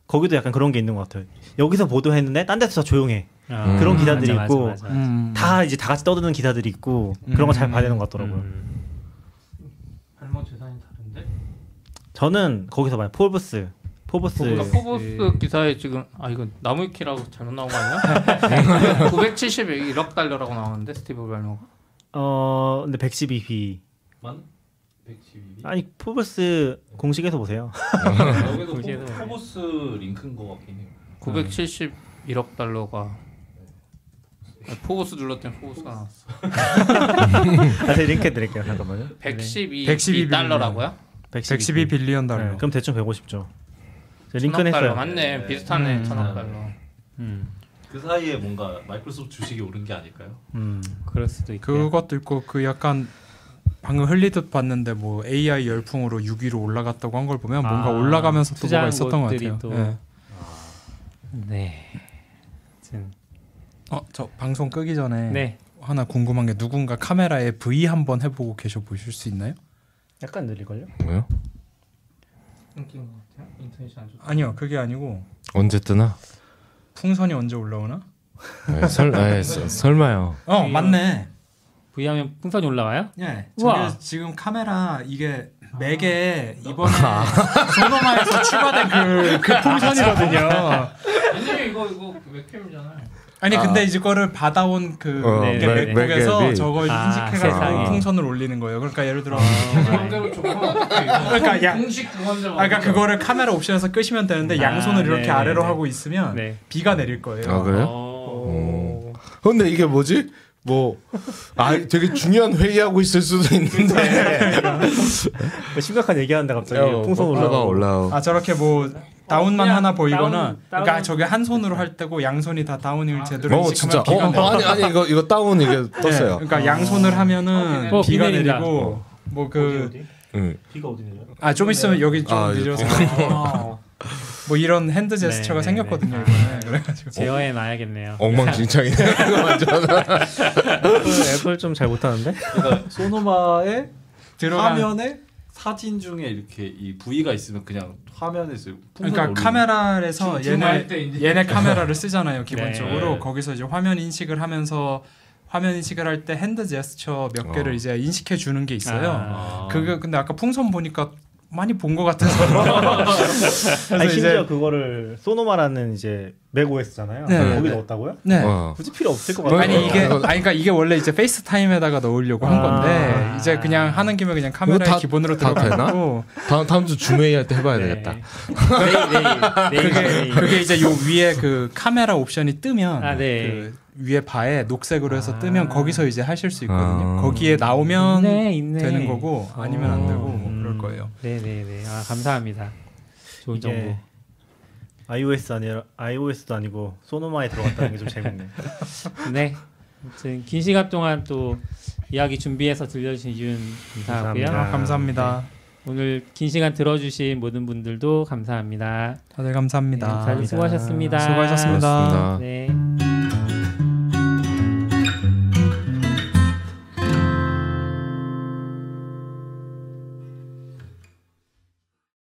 거기도 약간 그런 게 있는 것 같아요. 여기서 보도했는데 딴 데서 다 조용해. 아, 그런 기사들이 맞아, 있고 맞아, 맞아. 음. 다 이제 다 같이 떠드는 기사들이 있고 그런 거잘 음. 봐야 되는 것 같더라고요. 음. 발머 재산이 다른데? 저는 거기서 봐요. 포브스. 포브스. 그러니까 네. 포브스 기사에 지금 아 이거 나무위키라고 잘못 나온 거 아니야? 971억 달러라고 나오는데 스티브 발머가 어 근데 112B. 만 112. 아니 포브스 공식에서 보세요. 여기도 포- 포브스 링크인 것 같긴 해요. 971억 달러가 아니, 포브스 눌렀더니 포브스가 나왔어. 아, 제가 링크 드릴게요. 잠깐만요. 112, 112 달러라고요? 112 billion 달러. 네, 그럼 대충 150조. 제가 천억 링크는 달러 했어요. 맞네. 네. 비슷하네. 음. 천억 달러. 음. 그 사이에 뭔가 마이크로소프트 주식이 오른 게 아닐까요? 음. 그럴 수도 있고. 그것도 있고 그 약간 방금 흘리듯 봤는데 뭐 AI 열풍으로 6위로 올라갔다고 한 걸 보면 뭔가 아, 올라가면서 또 뭐가 있었던 것 같아요. 또- 예. 네. 아무튼, 어, 저 방송 끄기 전에 네. 하나 궁금한 게 누군가 카메라에 V 한번 해보고 계셔 보실 수 있나요? 약간 느릴걸요? 뭐요? 인터넷이 안 좋다. 아니요, 그게 아니고 언제 뜨나? 풍선이 언제 올라오나? 네, 설, 네, 서- 설마요. 어, 맞네. V 하면 풍선이 올라와요? 예, 우와. 지금 카메라 이게 맥에 이번에 소노마에서 추가된 그, 그 풍선이거든요. 아니 이거 이거 웹캠이잖아요. 아니 근데 이제 거를 받아온 그 어, 네, 이게 네, 맥북에서 맥앱이. 저걸 아, 인식해가지고 세상에. 풍선을 올리는 거예요. 그러니까 예를 들어 마음대로 조건 그러니까 야- 공식 구원자. 아, 그러니까 그거를 카메라 옵션에서 끄시면 되는데 아, 양손을 이렇게 네, 아래로 네. 하고 있으면 네. 비가 내릴 거예요. 아 그래요? 어. 근데 이게 뭐지? 뭐, 아, 되게 중요한 회의하고 있을 수도 있는데. 심각한 얘기하는데 갑자기 어, 풍선 올라가 올라가 올라오. 아 저렇게 뭐 다운만 하나 보이거나 다운, 그러니까 다운. 저게 한 손으로 할 때고 양손이 다 다운을 제대로 어 진짜. 어, 내려. 아니 아니 이거 이거 다운 이게 네, 떴어요. 그러니까 양손을 하면은 어, 비가. 내리고 뭐그 응. 비가 어디 내려? 아좀 있으면 여기 좀 아, 늦어서 아, 뭐 이런 hand 제스처가 네, 생겼거든요 이번에 그래가지고 제어해 놔야겠네요. 엉망진창이네. 완전. 애플 좀 잘 못하는데? 그러니까 소노마의 들어간 화면에 사진 중에 이렇게 이 부위가 있으면 그냥 화면에서 풍선 그러니까 카메라에서 줌- 얘네 얘네 카메라를 쓰잖아요 기본적으로 네. 거기서 이제 화면 인식을 하면서 화면 인식을 할 때 hand 제스처 몇 개를 어. 이제 인식해 주는 게 있어요. 아. 그게 근데 아까 풍선 보니까 많이 본 것 같아서 아니 심지어 이제 그거를 소노마라는 이제 맥 OS잖아요. 네, 거기 네. 넣었다고요? 네. 어. 굳이 필요 없을 것 뭐, 같아요. 아니 이게 어, 아니 그러니까 이게 원래 이제 페이스타임에다가 넣으려고 한 아. 건데 이제 그냥 하는 김에 그냥 다- 기본으로 다 들어가고 다음 다음 주 줌회의 할때 해봐야 네. 되겠다. 내일, 내일, 내일. 그게 이제 요 위에 그 카메라 옵션이 뜨면 아, 네. 그 위에 바에 녹색으로 해서 아. 뜨면 거기서 이제 하실 수 있거든요. 아. 거기에 나오면 있네, 있네. 되는 거고 아니면 안 되고 뭐 음. 그럴 거예요. 네네네. 아 감사합니다. 좋은 정보. iOS 아니라 iOS도 아니고 소노마에 들어갔다는 게 좀 재밌네. 네. 아무튼 긴 시간 동안 또 이야기 준비해서 들려주신 이윤 감사하고요. 감사합니다. 아, 감사합니다. 오늘 긴 시간 들어주신 모든 분들도 감사합니다. 다들 감사합니다. 네, 다들 수고하셨습니다. 수고하셨습니다. 고맙습니다. 네.